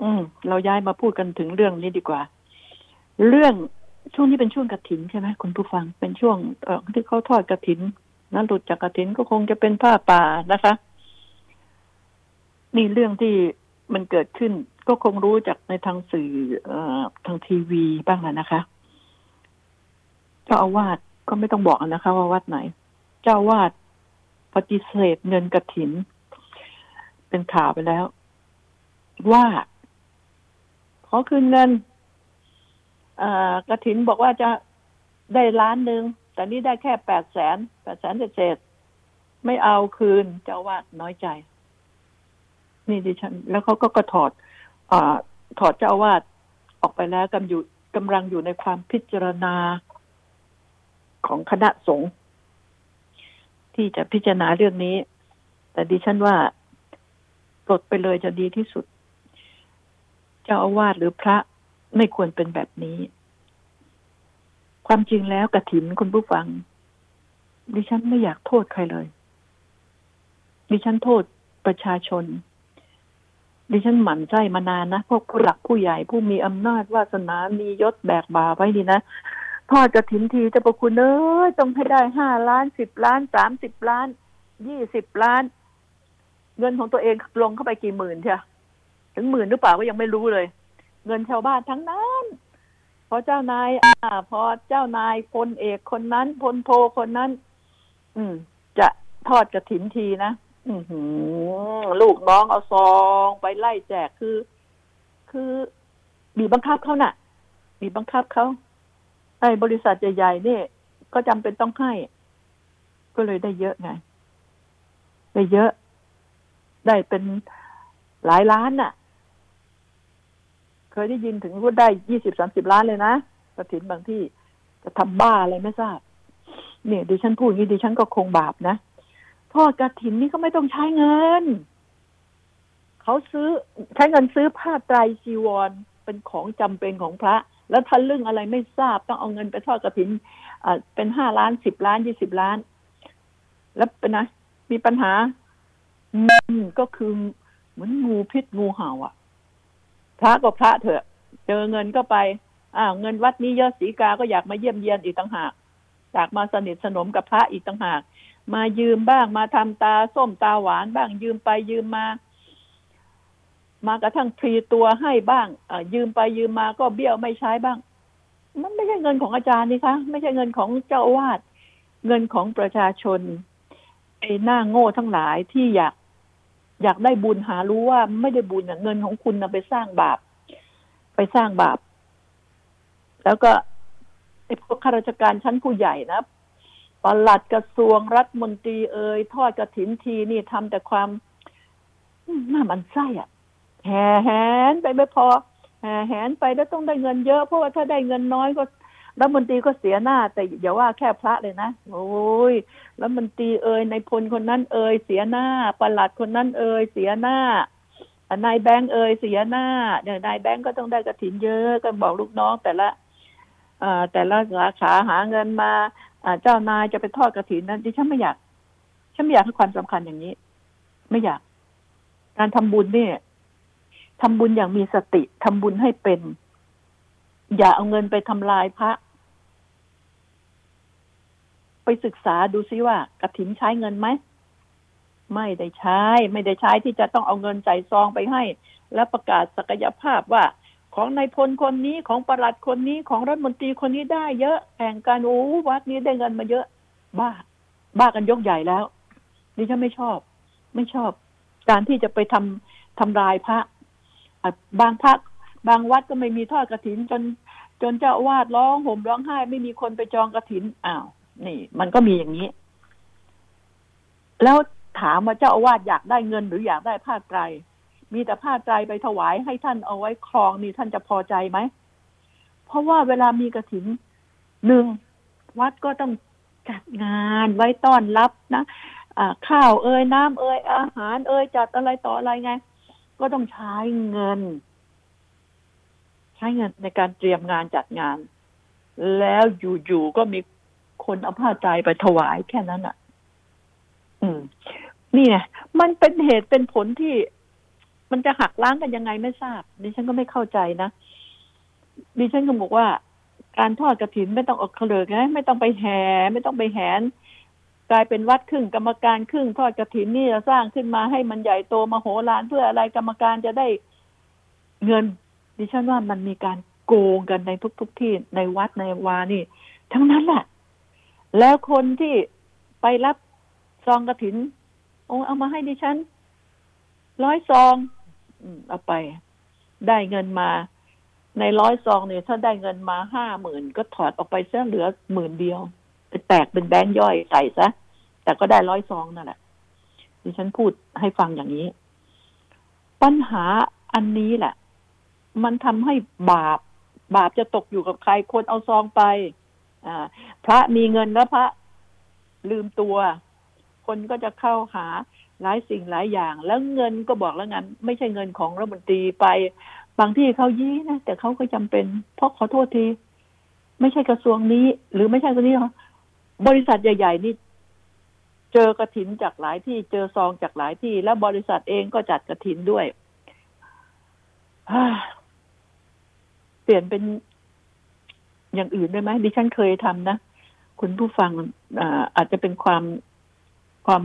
อืม เราย้ายมาพูดกันถึงเรื่องนี้ดีกว่า เรื่อง ช่วงนี้เป็นช่วงกระถินใช่ไหมคุณผู้ฟังเป็นช่วงเอ่อที่เขาทอดกระถินนั้นหลุดจากกระถินก็คงจะเป็นผ้าป่านะคะ นี่เรื่องที่มันเกิดขึ้น ก็คงรู้จากในทางสื่อเอ่อทางทีวีบ้างแหละนะคะเจ้าอาวาสก็ไม่ต้องบอกนะคะ ว่าวัดไหน เจ้าอาวาสปฏิเสธเงินกระถิน เป็นข่าวไปแล้ว ว่า ขอคืนเงิน กระถินบอกว่าจะได้ล้านหนึ่งแต่นี่ได้แค่แปดแสนแปดแสนเศษไม่เอาคืนเจ้าวาดน้อยใจ นี่ดิฉัน แล้วเขาก็ก็ถอดอถอดเจ้าอาวาดออกไปแล้วกำอยู่กำลังอยู่ในความพิจารณาของคณะสงฆ์ที่จะพิจารณาเรื่องนี้ แต่ดิฉันว่าปลดไปเลยจะดีที่สุด เจ้าอาวาสหรือพระ ไม่ควรเป็นแบบนี้ ความจริงแล้วกระถินคุณผู้ฟัง ดิฉันไม่อยากโทษใครเลย ดิฉันโทษประชาชน ดิฉันหมั่นไส้มานานนะพวกผู้หลักผู้ใหญ่ผู้มีอำนาจวาสนา มียศแบกบาไว้ดีนะทอดกระถินทีจะประคุณเอ้ยต้องให้ได้ห้าล้านสิบล้านสามสิบล้านยี่สิบล้าน เงินของตัวเองลงเข้าไปกี่หมื่นเชียถึงหมื่นหรือเปล่าก็ยังไม่รู้เลย เงินชาวบ้านทั้งนั้นพอเจ้านาย อ่า พอเจ้านายพลเอกคนนั้นพลโทคนนั้น อืม จะทอดกระถินทีนะอือหือลูกน้องเอาซองไปไล่แจกคือ คือบีบบังคับเขาน่ะบีบบังคับเขาไอ้บริษัทใหญ่ๆเนี่ยก็จำเป็นต้องให้ ก็เลยได้เยอะไงได้เยอะ ได้เป็นหลายล้านน่ะ ยได้ยินถึงว่าได้ยี่สิบสามสิบล้านเลยนะกระถินบางที่จะทำบ้าอะไรไม่ทราบเนี่ยดิฉันพูดอย่างนี้ดิฉันก็คงบาปนะทอดกระถินนี่ก็ไม่ต้องใช้เงิน เขาซื้อใช้เงินซื้อผ้าไตรจีวรเป็นของจำเป็นของพระ แล้วทะลึ่งอะไรไม่ทราบต้องเอาเงินไปทอดกระถินอ่าเป็นห้าล้านสิบล้านยี่สิบล้าน แล้วเป็นนะมีปัญหาอืมก็คือเหมือนงูพิษงูเห่าอะ พระก็พระเถอะ เจอเงินก็ไป อ้าวเงินวัดนี้เยอะสีกาก็อยากมาเยี่ยมเยียนอีกต่างหากอยากมาสนิทสนมกับพระอีกต่างหาก มายืมบ้างมาทำตาส้มตาหวานบ้างยืมไปยืมมา มากระทั่งพรีตัวให้บ้างอ่ายืมไปยืมมาก็เบี้ยวไม่ใช้บ้าง มันไม่ใช่เงินของอาจารย์นี่คะไม่ใช่เงินของเจ้าอาวาสเงินของประชาชนไอ้หน้าโง่ทั้งหลายที่อยาก อยากได้บุญหารู้ว่าไม่ได้บุญเงินของคุณนะไปสร้างบาป ไปสร้างบาป แล้วก็ไอ้พวกข้าราชการชั้นผู้ใหญ่นะปลัดกระทรวงรัฐมนตรีเอ่ยทอดกระถินทีนี่ทำแต่ความอืมน่ามันไส้อะแห่แหนไปไม่พอแห่แหนไปแล้วต้องได้เงินเยอะ เพราะว่าถ้าได้เงินน้อยก็ รัฐมนตรีก็เสียหน้า แต่อย่าว่าแค่พระเลยนะโอ้ยรัฐมนตรีเอ่ยในพลคนนั้นเอ่ยเสียหน้าประหลัดคนนั้นเอ่ยเสียหน้านายแบงค์เอ่ยเสียหน้าเนี่ยนายแบงค์ก็ต้องได้กระถินเยอะก็บอกลูกน้องแต่ละอแต่ละสาขาหาเงินมาเจ้านายจะไปทอดกระถินนั้นดิฉันไม่อยากฉันไม่อยากให้ความสำคัญอย่างนี้ ไม่อยาก การทำบุญเนี่ยทำบุญอย่างมีสติทำบุญให้เป็น อย่าเอาเงินไปทำลายพระ ไปศึกษาดูซิว่ากระถินใช้เงินไหมไม่ได้ใช้ ไม่ได้ใช้ที่จะต้องเอาเงินใส่ซองไปให้ แล้วประกาศศักยภาพว่า ของนายพลคนนี้ของประหลัดคนนี้ของรัฐมนตรีคนนี้ได้เยอะแข่งกันโอ้วัดนี้ได้เงินมาเยอะ บ้า บ้ากันยกใหญ่แล้วดิฉันไม่ชอบ ไม่ชอบ การที่จะไปทำทำลายพระบางพักบางวัดก็ไม่มีทอดกระถินจนจนเจ้าอาวาดร้องห่มร้องไห้ ไม่มีคนไปจองกระถินอ้าว นี่ มันก็มีอย่างนี้ แล้วถามว่าเจ้าอาวาสอยากได้เงินหรืออยากได้ผ้าไตร มีแต่ผ้าไตรไปถวายให้ท่านเอาไว้ครองนี่ท่านจะพอใจไหม เพราะว่าเวลามีกระถินหนึ่งวัดก็ต้องจัดงานไว้ต้อนรับนะอ่าข้าวเอ่ยน้ำเอ่ยอาหาร เอ่ยจัดอะไรต่ออะไรไง ก็ต้องใช้เงิน ใช้เงินในการเตรียมงานจัดงาน แล้วอยู่ๆก็มี คนเอาผ้าไตรไปถวายแค่นั้นอะ อืม นี่ไงมันเป็นเหตุเป็นผลที่มันจะหักล้างกันยังไงไม่ทราบดิฉันก็ไม่เข้าใจนะดิฉันก็บอกว่า การทอดกระถินไม่ต้องออกเคลิกนะไม่ต้องไปแห่ไม่ต้องไปแหน กลายเป็นวัดครึ่งกรรมการครึ่งทอดกระถินนี่จะสร้างขึ้นมาให้มันใหญ่โตมโหฬารเพื่ออะไรกรรมการจะได้เงิน ดิฉันว่ามันมีการโกงกันในทุกๆทที่ในวัดในวานี่ ทั้งนั้นแหละ แล้วคนที่ไปรับซองกระถินโอ้เอามาให้ดิฉันร้อยซองอืมเอาไป ได้เงินมา ในร้อยซองเนี่ย ถ้าได้เงินมาห้าหมื่นก็ถอดออกไปเสียเหลือหมื่นเดียวไปแตกเป็นแบงค์ย่อยใส่ซะแต่ก็ได้ร้อยซองนั่นแหละดิฉันพูดให้ฟังอย่างนี้ ปัญหาอันนี้แหละ มันทำให้บาป บาปจะตกอยู่กับใครคนเอาซองไป พระมีเงินแล้วพระลืมตัว คนก็จะเข้าหาหลายสิ่งหลายอย่าง แล้วเงินก็บอกแล้วงั้น ไม่ใช่เงินของรัฐมนตรีไป บางที่เขายี้นะแต่เขาก็จำเป็น เพราะขอโทษที ไม่ใช่กระทรวงนี้ หรือไม่ใช่คนนี้หรอบริษัทใหญ่ ๆ นี่เจอกระถินจากหลายที่เจอซองจากหลายที่ แล้วบริษัทเองก็จัดกระถินด้วยเปลี่ยนเป็น อย่างอื่นได้ไหมดิฉันเคยทำนะ คุณผู้ฟังอาอาจจะเป็นความความ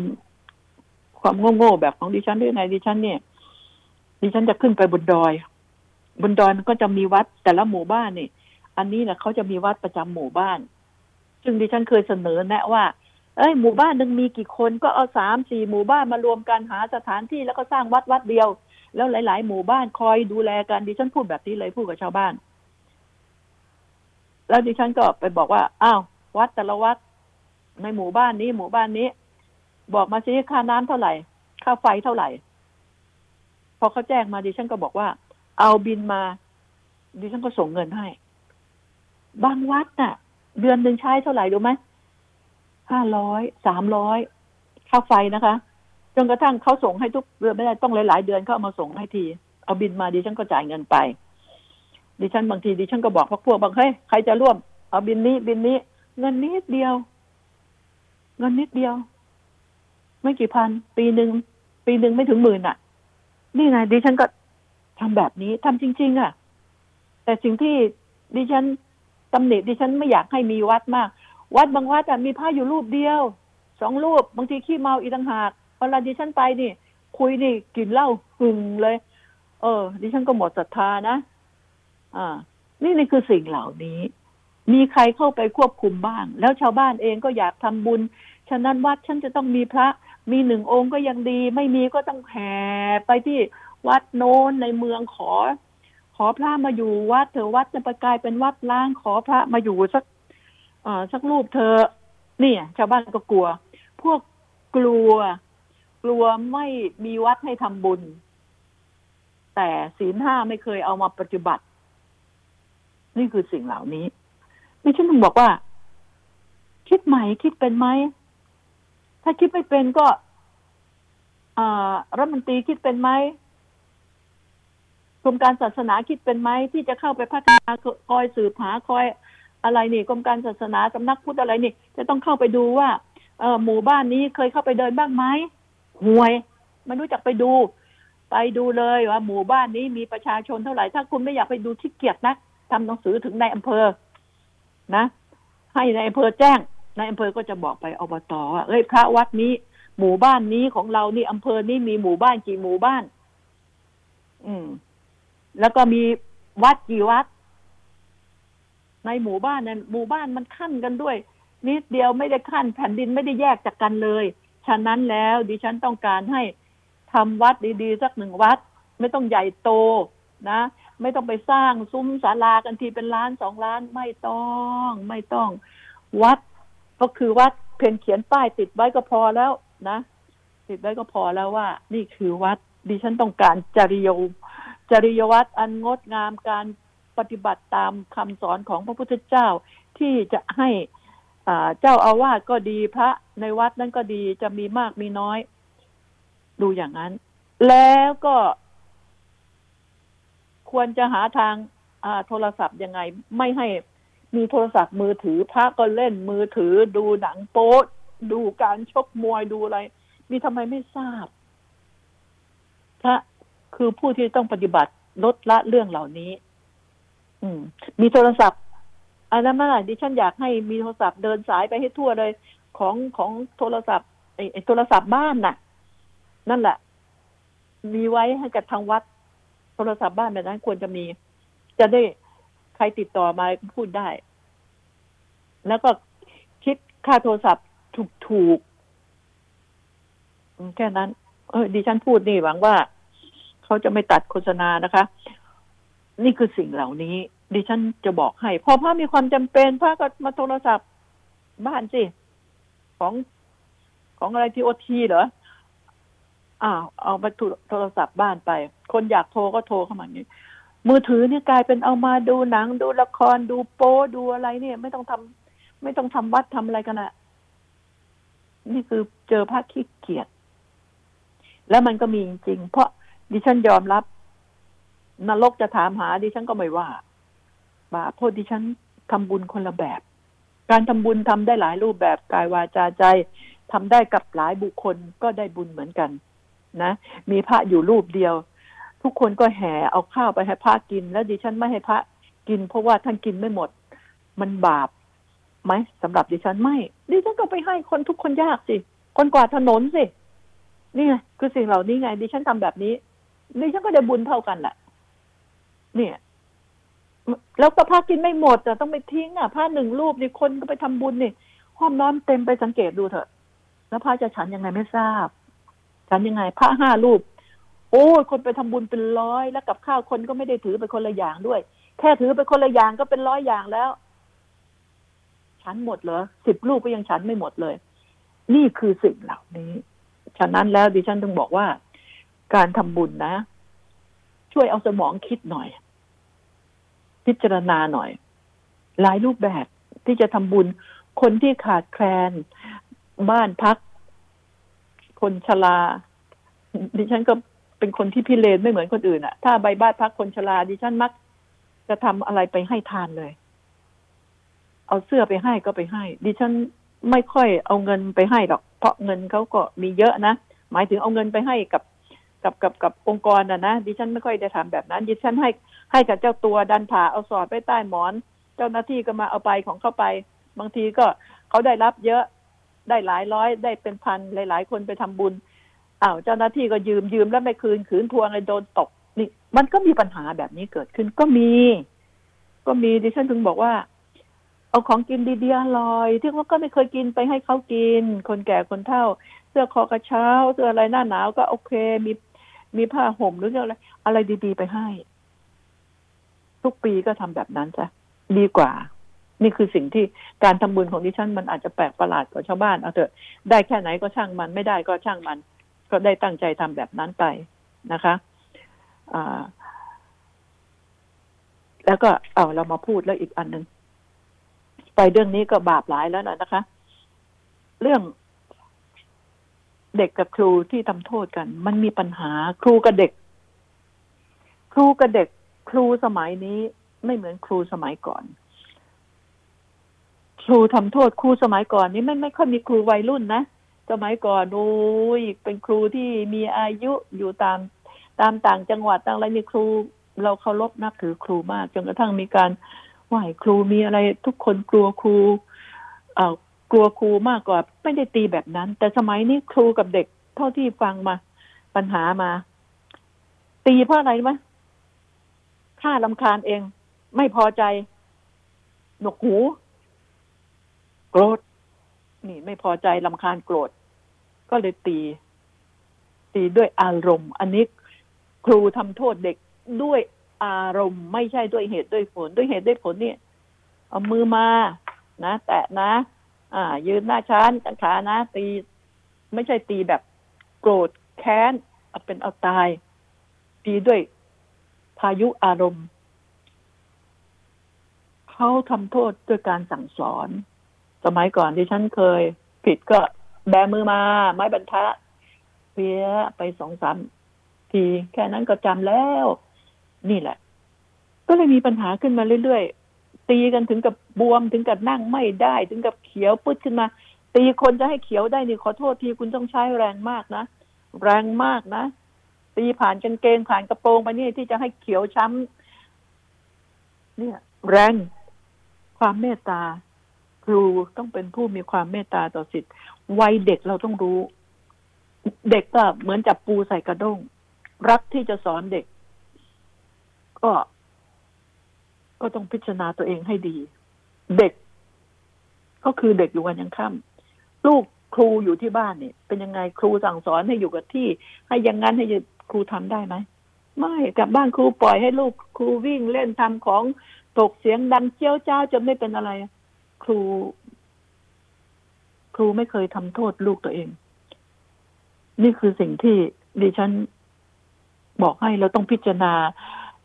ความโง่ๆแบบของดิฉันด้วยไงดิฉันเนี่ย ดิฉันจะขึ้นไปบนดอย บนดอยมันก็จะมีวัดแต่ละหมู่บ้านนี่อันนี้นะเขาจะมีวัดประจำหมู่บ้าน ซึ่งดิฉันเคยเสนอแนะว่า เอ้ยหมู่บ้านหนึ่งมีกี่คนก็เอาสามสี่หมู่บ้านมารวมกันหาสถานที่แล้วก็สร้างวัดวัดเดียว แล้วหลาย ๆ หมู่บ้านคอยดูแลกันดิฉันพูดแบบนี้เลยพูดกับชาวบ้าน แล้วดิฉันก็ไปบอกว่าอ้าววัดแต่ละวัดในหมู่บ้านนี้หมู่บ้านนี้ บอกมาซิค่าน้ำเท่าไหร่ ค่าไฟเท่าไหร่ พอเขาแจ้งมาดิฉันก็บอกว่า เอาบินมา ดิฉันก็ส่งเงินให้ บางวัดน่ะ เดือนหนึ่งใช้เท่าไหร่รู้ไหมห้าร้อยสามร้อยค่าไฟนะคะจนกระทั่งเขาส่งให้ทุกเดือนไม่ได้ต้องหลาย ๆ เดือนเขาเอามาส่งให้ที เอาบินมาดิฉันก็จ่ายเงินไป ดิฉันบางทีดิฉันก็บอกพวกพวกบางเฮ้ยใครจะร่วม เอาบินนี้บินนี้ เงินนิดเดียว เงินนิดเดียว ไม่กี่พัน ปีหนึ่งปีหนึ่งไม่ถึงหมื่นอะ นี่ไงดิฉันก็ทำแบบนี้ทำจริง ๆ อะ แต่สิ่งที่ดิฉันตำหนิดิฉันไม่อยากให้มีวัดมาก วัดบางวัดอะมีพระอยู่รูปเดียวสองรูป บางทีขี้เมาอีต่างหากพอเราดิฉันไปนี่ คุยนี่กินเหล้าหึงเลย เออ ดิฉันก็หมดศรัทธานะ อ่า นี่นี่คือสิ่งเหล่านี้ มีใครเข้าไปควบคุมบ้าง แล้วชาวบ้านเองก็อยากทำบุญ ฉะนั้นวัดฉันจะต้องมีพระ มีหนึ่งองค์ก็ยังดี ไม่มีก็ต้องแห่ไปที่วัดโน้นในเมืองขอ ขอพระมาอยู่วัดเถอวัดจะประกายเป็นวัดล้างขอพระมาอยู่สักอ่อสักรูปเธอเนี่ยชาวบ้านก็กลัว พวกกลัว กลัวไม่มีวัดให้ทำบุญ แต่ศีลห้าไม่เคยเอามาปฏิบัติ นี่คือสิ่งเหล่านี้ไม่ใช่ถึงบอกว่า คิดใหม่คิดเป็นไหมถ้าคิดไม่เป็นก็อรัฐมนตรีคิดเป็นไหมกรมการศาสนาคิดเป็นไหมที่จะเข้าไปพัฒนาคอยสืบหาคอยอะไรนี่กรมการศาสนาสำนักพุทธอะไรนี่ จะต้องเข้าไปดูว่า เออหมู่บ้านนี้เคยเข้าไปเดินบ้างไหมห่วย มันรู้จักไปดู ไปดูเลยว่า หมู่บ้านนี้มีประชาชนเท่าไหร่ถ้าคุณไม่อยากไปดูที่เกียรตินะ ทำหนังสือถึงในอำเภอ นะ ให้ในอำเภอแจ้งในอำเภอก็จะบอกไปอบตว่าเอ้ยพระวัดนี้ หมู่บ้านนี้ของเรานี่อำเภอนี้มีหมู่บ้านกี่หมู่บ้าน อืม แล้วก็มีวัดกี่วัด ในหมู่บ้านนั้นหมู่บ้านมันขั้นกันด้วย นิดเดียวไม่ได้ขั้น แผ่นดินไม่ได้แยกจากกันเลย ฉะนั้นแล้วดิฉันต้องการให้ทำวัดดีๆสักหนึ่งวัด ไม่ต้องใหญ่โตนะ ไม่ต้องไปสร้างซุ้มศาลากันทีเป็นล้านสองล้านไม่ต้องไม่ต้อง วัดก็คือวัดเพียงเขียนป้ายติดไว้ก็พอแล้วนะติดไว้ก็พอแล้วว่า นี่คือวัดดิฉันต้องการจริยจริยวัดอันงดงามการปฏิบัติตามคำสอนของพระพุทธเจ้าที่จะให้เจ้าอาวาสก็ดีพระในวัดนั้นก็ดีจะมีมากมีน้อย ดูอย่างนั้น แล้วก็ ควรจะหาทางโทรศัพท์ยังไง ไม่ให้มีโทรศัพท์มือถือพระก็เล่นมือถือ ดูหนังโป๊ดูการชกมวยดูอะไร มีทำไมไม่ทราบ พระคือผู้ที่ต้องปฏิบัติลดละเรื่องเหล่านี้ อืม มีโทรศัพท์อันนั้นมาดิฉันอยากให้มีโทรศัพท์เดินสายไปให้ทั่วเลย ของของโทรศัพท์ไอ้โทรศัพท์บ้านน่ะ นั่นแหละ มีไว้ให้กับทางวัด โทรศัพท์บ้านแบบนั้นควรจะมี จะได้ใครติดต่อมาพูดได้ แล้วก็คิดค่าโทรศัพท์ถูกถูกๆแค่นั้น เออดิฉันพูดนี่หวังว่า เขาจะไม่ตัดโฆษณานะคะ นี่คือสิ่งเหล่านี้ ดิฉันจะบอกให้พอพระมีความจำเป็นพระก็มาโทรศัพท์บ้านสิ ของของอะไรทีโอทีเหรอ อ้าวเอามาโทรศัพท์บ้านไป คนอยากโทรก็โทรเข้ามาอย่างนี้มือถือเนี่ยกลายเป็นเอามาดูหนัง ดูละครดูโป้ดูอะไรเนี่ย ไม่ต้องทำไม่ต้องทำวัดทำอะไรกันอะนี่คือเจอพระขี้เกียจแล้วมันก็มีจริง เพราะดิฉันยอมรับ นรกจะถามหา ดิฉันก็ไม่ว่าบาปโทษดิฉันทำบุญคนละแบบ การทำบุญทำได้หลายรูปแบบกายวาจาใจทำได้กับหลายบุคคลก็ได้บุญเหมือนกัน นะ มีพระอยู่รูปเดียว ทุกคนก็แห่เอาข้าวไปให้พระกิน แล้วดิฉันไม่ให้พระกิน เพราะว่าท่านกินไม่หมด มันบาปไหมสำหรับดิฉันไม่ดิฉันก็ไปให้คนทุกคนยากสิ คนกวาดถนนสิ นี่ไงคือสิ่งเหล่านี้ไง ดิฉันทำแบบนี้ดิฉันก็ได้บุญเท่ากันแหละเนี่ย แล้วก็พระกินไม่หมดแต่ต้องไปทิ้งอะพระหนึ่งรูปนี่คนก็ไปทำบุญนี่ห้อมน้อมเต็มไปสังเกตดูเถอะ แล้วพระจะฉันยังไงไม่ทราบ ฉันยังไง พระห้ารูป โอ้คนไปทำบุญเป็นร้อยแล้วกับข้าวคนก็ไม่ได้ถือไปคนละอย่างด้วย แค่ถือไปคนละอย่างก็เป็นร้อยอย่างแล้ว ฉันหมดเหรอสิบลูกก็ยังฉันไม่หมดเลย นี่คือสิ่งเหล่านี้ ฉะนั้นแล้วดิฉันต้องบอกว่า การทำบุญนะ ช่วยเอาสมองคิดหน่อย พิจารณาหน่อย หลายรูปแบบที่จะทำบุญคนที่ขาดแคลนบ้านพัก คนชราดิฉันก็เป็นคนที่พิเรนไม่เหมือนคนอื่นอะถ้าใบบ้านพักคนชราดิฉันมัก จะทำอะไรไปให้ทานเลย เอาเสื้อไปให้ก็ไปให้ ดิฉันไม่ค่อยเอาเงินไปให้หรอก เพราะเงินเขาก็มีเยอะนะหมายถึงเอาเงินไปให้กับกับกับกับองค์กรนะนะดิฉันไม่ค่อยได้ทำแบบนั้น ดิฉันให้ให้กับเจ้าตัวดันผ่าเอาสอดไปใต้หมอน เจ้าหน้าที่ก็มาเอาไปของเข้าไป บางทีก็เขาได้รับเยอะ ได้หลายร้อย ได้เป็นพันหลาย ๆ คนไปทำบุญอ้าวเจ้าหน้าที่ก็ยืมยืมแล้วไม่คืนขืนทวงเลยโดนตกนี่มันก็มีปัญหาแบบนี้เกิดขึ้นก็มี ก็มีดิฉันถึงบอกว่า เอาของกินดีๆอร่อยที่ว่าก็ไม่เคยกินไปให้เขากิน คนแก่คนเฒ่า เสื้อคอกระเช้า เสื้ออะไรหน้าหนาวก็โอเค มีมีผ้าห่มหรืออะไร อะไรดีๆไปให้ ทุกปีก็ทำแบบนั้นจ้ะดีกว่า นี่คือสิ่งที่การทำบุญของดิฉันมันอาจจะแปลกประหลาดกว่าชาวบ้านเอาเถอะได้แค่ไหนก็ช่างมันไม่ได้ก็ช่างมัน ก็ได้ตั้งใจทำแบบนั้นไปนะคะอ่าแล้วก็เอาเรามาพูดแล้วอีกอันหนึ่งไปเรื่องนี้ก็บาปหลายแล้วนะนะคะ เรื่องเด็กกับครูที่ทำโทษกัน มันมีปัญหาครูกับเด็ก ครูกับเด็ก ครูสมัยนี้ไม่เหมือนครูสมัยก่อน ครูทำโทษครูสมัยก่อนนี้ไม่ไม่ค่อยมีครูวัยรุ่นนะสมัยก่อนโอ้ยเป็นครูที่มีอายุอยู่ตามตามต่างจังหวัดต่างอะไรนี่ครู เราเคารพนับถือครูมากจนกระทั่งมีการไหว้ครูมีอะไร ทุกคนกลัวครูเอ่อกลัวครูมากกว่า ไม่ได้ตีแบบนั้น แต่สมัยนี้ครูกับเด็กเท่าที่ฟังมา ปัญหามา ตีเพราะอะไรไหมค่าลำคาญเอง ไม่พอใจ หนวกหู โกรธนี่ไม่พอใจลำคาญโกรธ ก็เลยตี ตีด้วยอารมณ์ อันนี้ครูทำโทษเด็กด้วยอารมณ์ไม่ใช่ด้วยเหตุด้วยผล ด้วยเหตุด้วยผลเนี่ยเอามือมานะ แตะนะ อ่า ยืนหน้าชั้นกันขานะ ตี ไม่ใช่ตีแบบโกรธแค้นเอาเป็นเอาตาย ตีด้วยพายุอารมณ์เขาทำโทษด้วยการสั่งสอน สมัยก่อนที่ฉันเคย ผิดก็แบมือมา ไม้บรรทัดเพี้ยไปสองสามทีแค่นั้นก็จำแล้ว นี่แหละ ก็เลยมีปัญหาขึ้นมาเรื่อยๆ ตีกันถึงกับบวมถึงกับนั่งไม่ได้ ถึงกับเขียวปึ๊ดขึ้นมา ตีคนจะให้เขียวได้นี่ขอโทษทีคุณต้องใช้แรงมากนะ แรงมากนะ ตีผ่านกางเกงผ่านกระโปรงไปนี่ที่จะให้เขียวช้ำเนี่ย แรงความเมตตา ครูต้องเป็นผู้มีความเมตตาต่อสิทธิ์วัยเด็กเราต้องรู้ เด็กก็เหมือนจับปูใส่กระด้ง รักที่จะสอนเด็ก ก็ ก็ต้องพิจารณาตัวเองให้ดี เด็ก ก็คือเด็กอยู่วันยังค่ำลูกครูอยู่ที่บ้านเนี่ย เป็นยังไงครูสั่งสอนให้อยู่กับที่ ให้อยังงั้นให้ครูทำได้ไหมไม่กลับบ้านครูปล่อยให้ลูกครูวิ่งเล่นทำของตกเสียงดังเจี้ยวจ้าจนไม่เป็นอะไร ครู ครูไม่เคยทำโทษลูกตัวเอง นี่คือสิ่งที่ดิฉันบอกให้เราต้องพิจารณา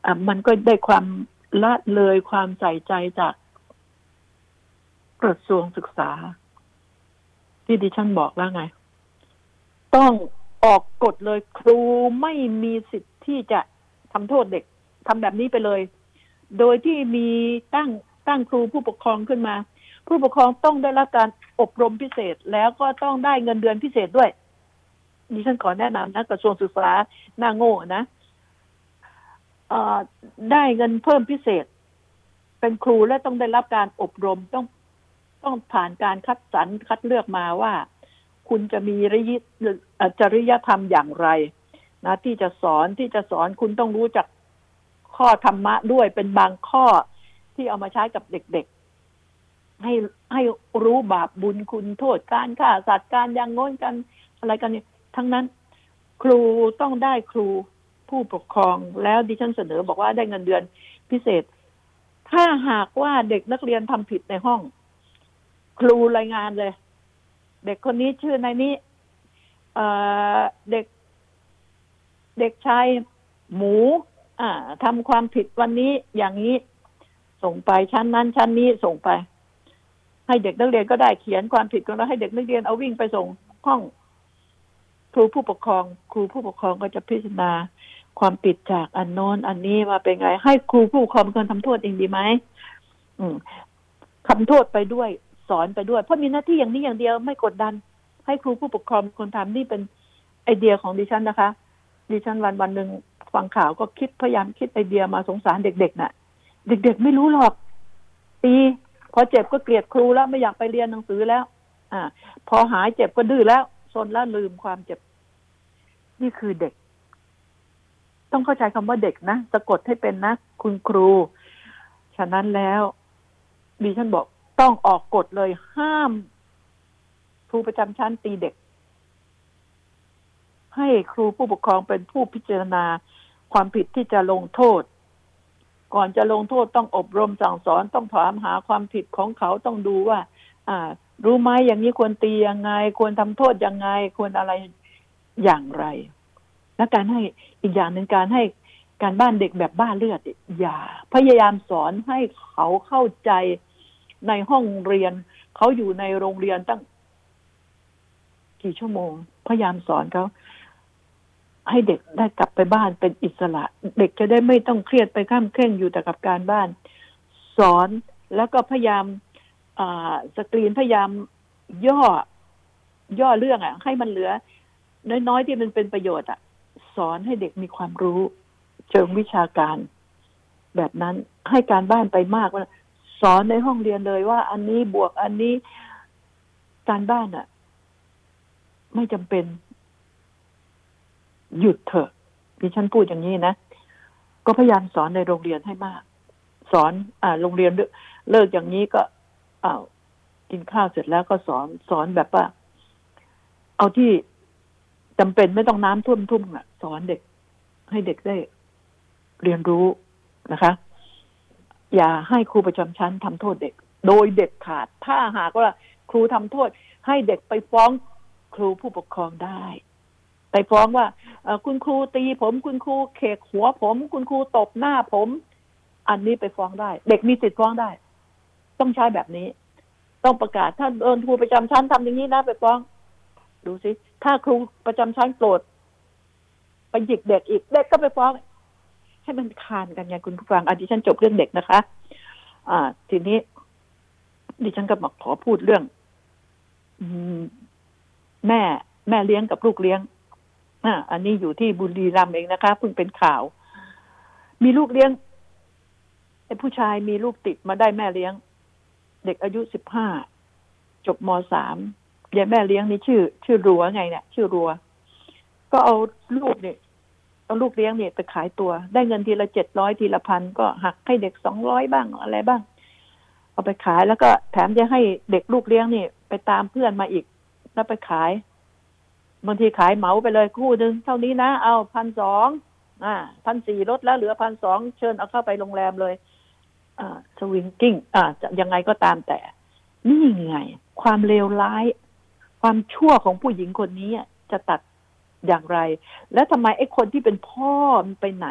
อะมันก็ได้ความละเลยความใส่ใจจากกระทรวงศึกษา ที่ดิฉันบอกแล้วไง ต้องออกกฎเลยครูไม่มีสิทธิ์ที่จะทำโทษเด็กทำแบบนี้ไปเลย โดยที่มีตั้งตั้งครูผู้ปกครองขึ้นมา ผู้ปกครองต้องได้รับการอบรมพิเศษแล้วก็ต้องได้เงินเดือนพิเศษด้วยดิฉันขอแนะนำนะกระทรวงศึกษาหน้าโง่นะได้เงินเพิ่มพิเศษ เป็นครูและต้องได้รับการอบรมต้องต้องผ่านการคัดสรรคัดเลือกมาว่า คุณจะมีริยจริยธรรมอย่างไร นะ ที่จะสอนที่จะสอนคุณต้องรู้จักข้อธรรมะด้วยเป็นบางข้อที่เอามาใช้กับเด็กๆ ให้ให้รู้บาปบุญคุณโทษการฆ่าสัตว์การยังงนกันอะไรกันเนี่ยทั้งนั้น ครูต้องได้ครูผู้ปกครองแล้วดิฉันเสนอบอกว่าได้เงินเดือนพิเศษ ถ้าหากว่าเด็กนักเรียนทำผิดในห้อง ครูรายงานเลย เด็กคนนี้ชื่อในนี้เด็ก เด็กชายหมู อ่าทำความผิดวันนี้อย่างนี้ ส่งไปชั้นนั้นชั้นนี้ส่งไป ให้เด็กนักเรียนก็ได้เขียนความผิดก็แล้วให้เด็กนักเรียนเอาวิ่งไปส่งห้องครูผู้ปกครอง ครูผู้ปกครองก็จะพิจารณาความผิดจากอันโน้นอันนี้มาเป็นไง ให้ครูผู้ปกครองเป็นคนทำโทษเองดีไหมอืมทำโทษไปด้วยสอนไปด้วย เพราะมีหน้าที่อย่างนี้อย่างเดียวไม่กดดัน ให้ครูผู้ปกครองคนทำนี่เป็นไอเดียของดิฉันนะคะ ดิฉันวันวันหนึ่งฟังข่าวก็คิดพยายามคิดไอเดียมาสงสารเด็กๆนะ่ะ เด็กๆไม่รู้หรอกตี พอเจ็บก็เกลียดครูแล้วไม่อยากไปเรียนหนังสือแล้ว อ่า พอหายเจ็บก็ดื้อแล้วซนแล้วลืมความเจ็บ นี่คือเด็ก ต้องเข้าใจคำว่าเด็กนะสะกดให้เป็นนะคุณครู ฉะนั้นแล้วดิฉันบอกต้องออกกฎเลยห้ามครูประจำชั้นตีเด็ก ให้ครูผู้ปกครองเป็นผู้พิจารณาความผิดที่จะลงโทษ ก่อนจะลงโทษต้องอบรมสั่งสอนต้องถามหาความผิดของเขาต้องดูว่า อ่า รู้ไหมอย่างนี้ควรตียังไง ควรทำโทษยังไง ควรอะไรอย่างไร และการให้อีกอย่างหนึ่งการให้การบ้านเด็กแบบบ้านเลือดอย่า พยายามสอนให้เขาเข้าใจในห้องเรียน เขาอยู่ในโรงเรียนตั้ง กี่ชั่วโมง พยายามสอนเขา ให้เด็กได้กลับไปบ้านเป็นอิสระ เด็กจะได้ไม่ต้องเครียดไปข้ามเคร่งอยู่แต่กับการบ้าน สอนแล้วก็พยายามสกรีนพยายามย่อย่อเรื่องอะ ให้มันเหลือ น้อยๆที่มันเป็นประโยชน์อะ สอนให้เด็กมีความรู้เชิงวิชาการ แบบนั้นให้การบ้านไปมากว่าสอนในห้องเรียนเลยว่า อันนี้บวกอันนี้การบ้านอะไม่จำเป็น หยุดเถอะดิฉันพูดอย่างนี้นะ ก็พยายามสอนในโรงเรียนให้มาก สอน อ่า โรงเรียนเลิกอย่างนี้ก็อ้าวกินข้าวเสร็จแล้วก็สอนสอนแบบว่า เอาที่จำเป็นไม่ต้องน้ำท่วมทุ่มอะ สอนเด็ก ให้เด็กได้เรียนรู้นะคะ อย่าให้ครูประจำชั้นทำโทษเด็ก โดยเด็ดขาด ถ้าหากว่าครูทำโทษ ให้เด็กไปฟ้องครูผู้ปกครองได้ ไปฟ้องว่าคุณครูตีผม คุณครูเคกหัวผม คุณครูตบหน้าผม อันนี้ไปฟ้องได้ เด็กมีสิทธิ์ฟ้องได้ ต้องใช้แบบนี้ ต้องประกาศถ้าเอินครูประจำชั้นทำอย่างนี้นะไปฟ้อง ดูสิถ้าครูประจำชั้นโกรธไปหยิกเด็กอีกเด็กก็ไปฟ้อง ให้มันคานกันไงคุณผู้ฟังอดิฉันจบเรื่องเด็กนะคะ อ่า ทีนี้ ดิฉันก็มาขอพูดเรื่องแม่ แม่เลี้ยงกับลูกเลี้ยง อ่าอันนี้อยู่ที่บุรีรัมย์เองนะคะเพิ่งเป็นข่าว มีลูกเลี้ยงไอ้ผู้ชายมีลูกติดมาได้แม่เลี้ยง เด็กอายุสิบห้าจบมสามยายแม่เลี้ยงนี่ชื่อ ชื่อรัวไงเนี่ยชื่อรัว ก็เอาลูกเนี่ยเอาลูกเลี้ยงเนี่ยไปขายตัว ได้เงินทีละเจ็ดร้อยทีละพันก็หักให้เด็กสองร้อยบ้างอะไรบ้าง เอาไปขายแล้วก็แถมจะให้เด็กลูกเลี้ยงนี่ไปตามเพื่อนมาอีก แล้วไปขาย บางทีขายเหมาไปเลยคู่หนึ่งเท่านี้นะ เอาพันสองอ่าพันสี่ลดแล้วเหลือพันสองเชิญเอาเข้าไปโรงแรมเลย อ่าสวิงกิ้งอ่าจะยังไงก็ตามแต่ นี่ไง ความเลวร้าย ความชั่วของผู้หญิงคนนี้จะตัดอย่างไร แล้วทำไมไอ้คนที่เป็นพ่อมันไปไหน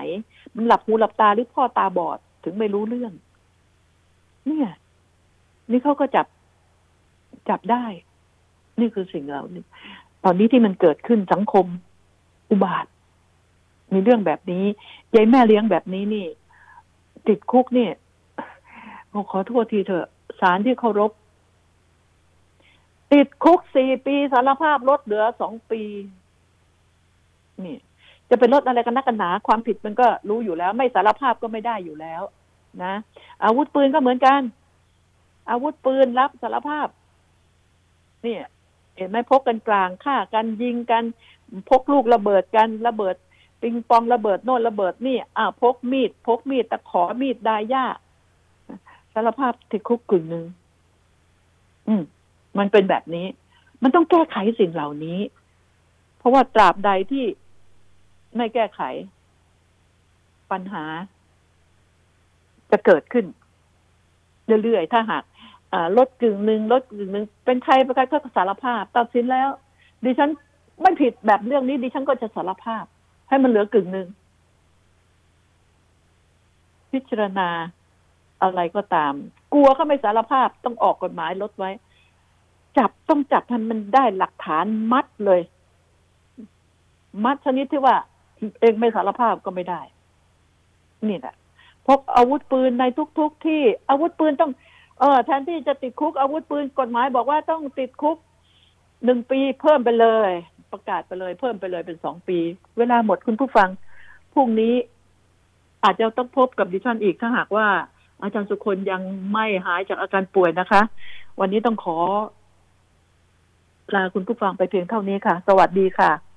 มันหลับหูหลับตาหรือพ่อตาบอดถึงไม่รู้เรื่อง เนี่ย นี่เขาก็จับจับได้ นี่คือสิ่งเหล่านี้ ตอนนี้ที่มันเกิดขึ้นสังคมอุบาท มีเรื่องแบบนี้ยายแม่เลี้ยงแบบนี้นี่ ติดคุกเนี่ยขอโทษทีเถอะสารที่เคารพ ติดคุกสี่ปีสารภาพลดเหลือสองปี นี่ จะเป็นลดอะไรกันนักกันหนา ความผิดมันก็รู้อยู่แล้ว ไม่สารภาพก็ไม่ได้อยู่แล้ว นะอาวุธปืนก็เหมือนกัน อาวุธปืนรับสารภาพ เนี่ย เห็นไหมพกกันกลางฆ่ากันยิงกัน พกลูกระเบิดกันระเบิด ปิงปองระเบิดโน่นระเบิดนี่อ่าพกมีด พกมีดตะขอมีดดายาสารภาพติดคุกกึ่งหนึ่งอืม มันเป็นแบบนี้ มันต้องแก้ไขสิ่งเหล่านี้ เพราะว่าตราบใดที่ไม่แก้ไข ปัญหาจะเกิดขึ้น เรื่อยๆ ถ้าหาก ลดกึ่งหนึ่งลดกึ่งหนึ่งเป็นใครประกันก็สารภาพ ตัดสินแล้ว ดิฉันไม่ผิดแบบเรื่องนี้ดิฉันก็จะสารภาพ ให้มันเหลือกึ่งหนึ่งพิจารณาอะไรก็ตาม กลัวเขาไม่สารภาพต้องออกกฎหมายลดไว้ จับต้องจับทันมันได้หลักฐานมัดเลย มัดชนิดที่ว่า เองไม่สารภาพก็ไม่ได้ นี่แหละพกอาวุธปืนในทุกๆทที่อาวุธปืนต้อง เออแทนที่จะติดคุกอาวุธปืนกฎหมายบอกว่าต้องติดคุกหนึ่งปีเพิ่มไปเลย ประกาศไปเลย เพิ่มไปเลยเป็นสองปี เวลาหมดคุณผู้ฟังพรุ่งนี้ อาจจะต้องพบกับดิฉันอีกถ้าหากว่า อาจารย์สุคนยังไม่หายจากอาการป่วยนะคะ วันนี้ต้องขอลาคุณผู้ฟังไปเพียงเท่านี้ค่ะ สวัสดีค่ะ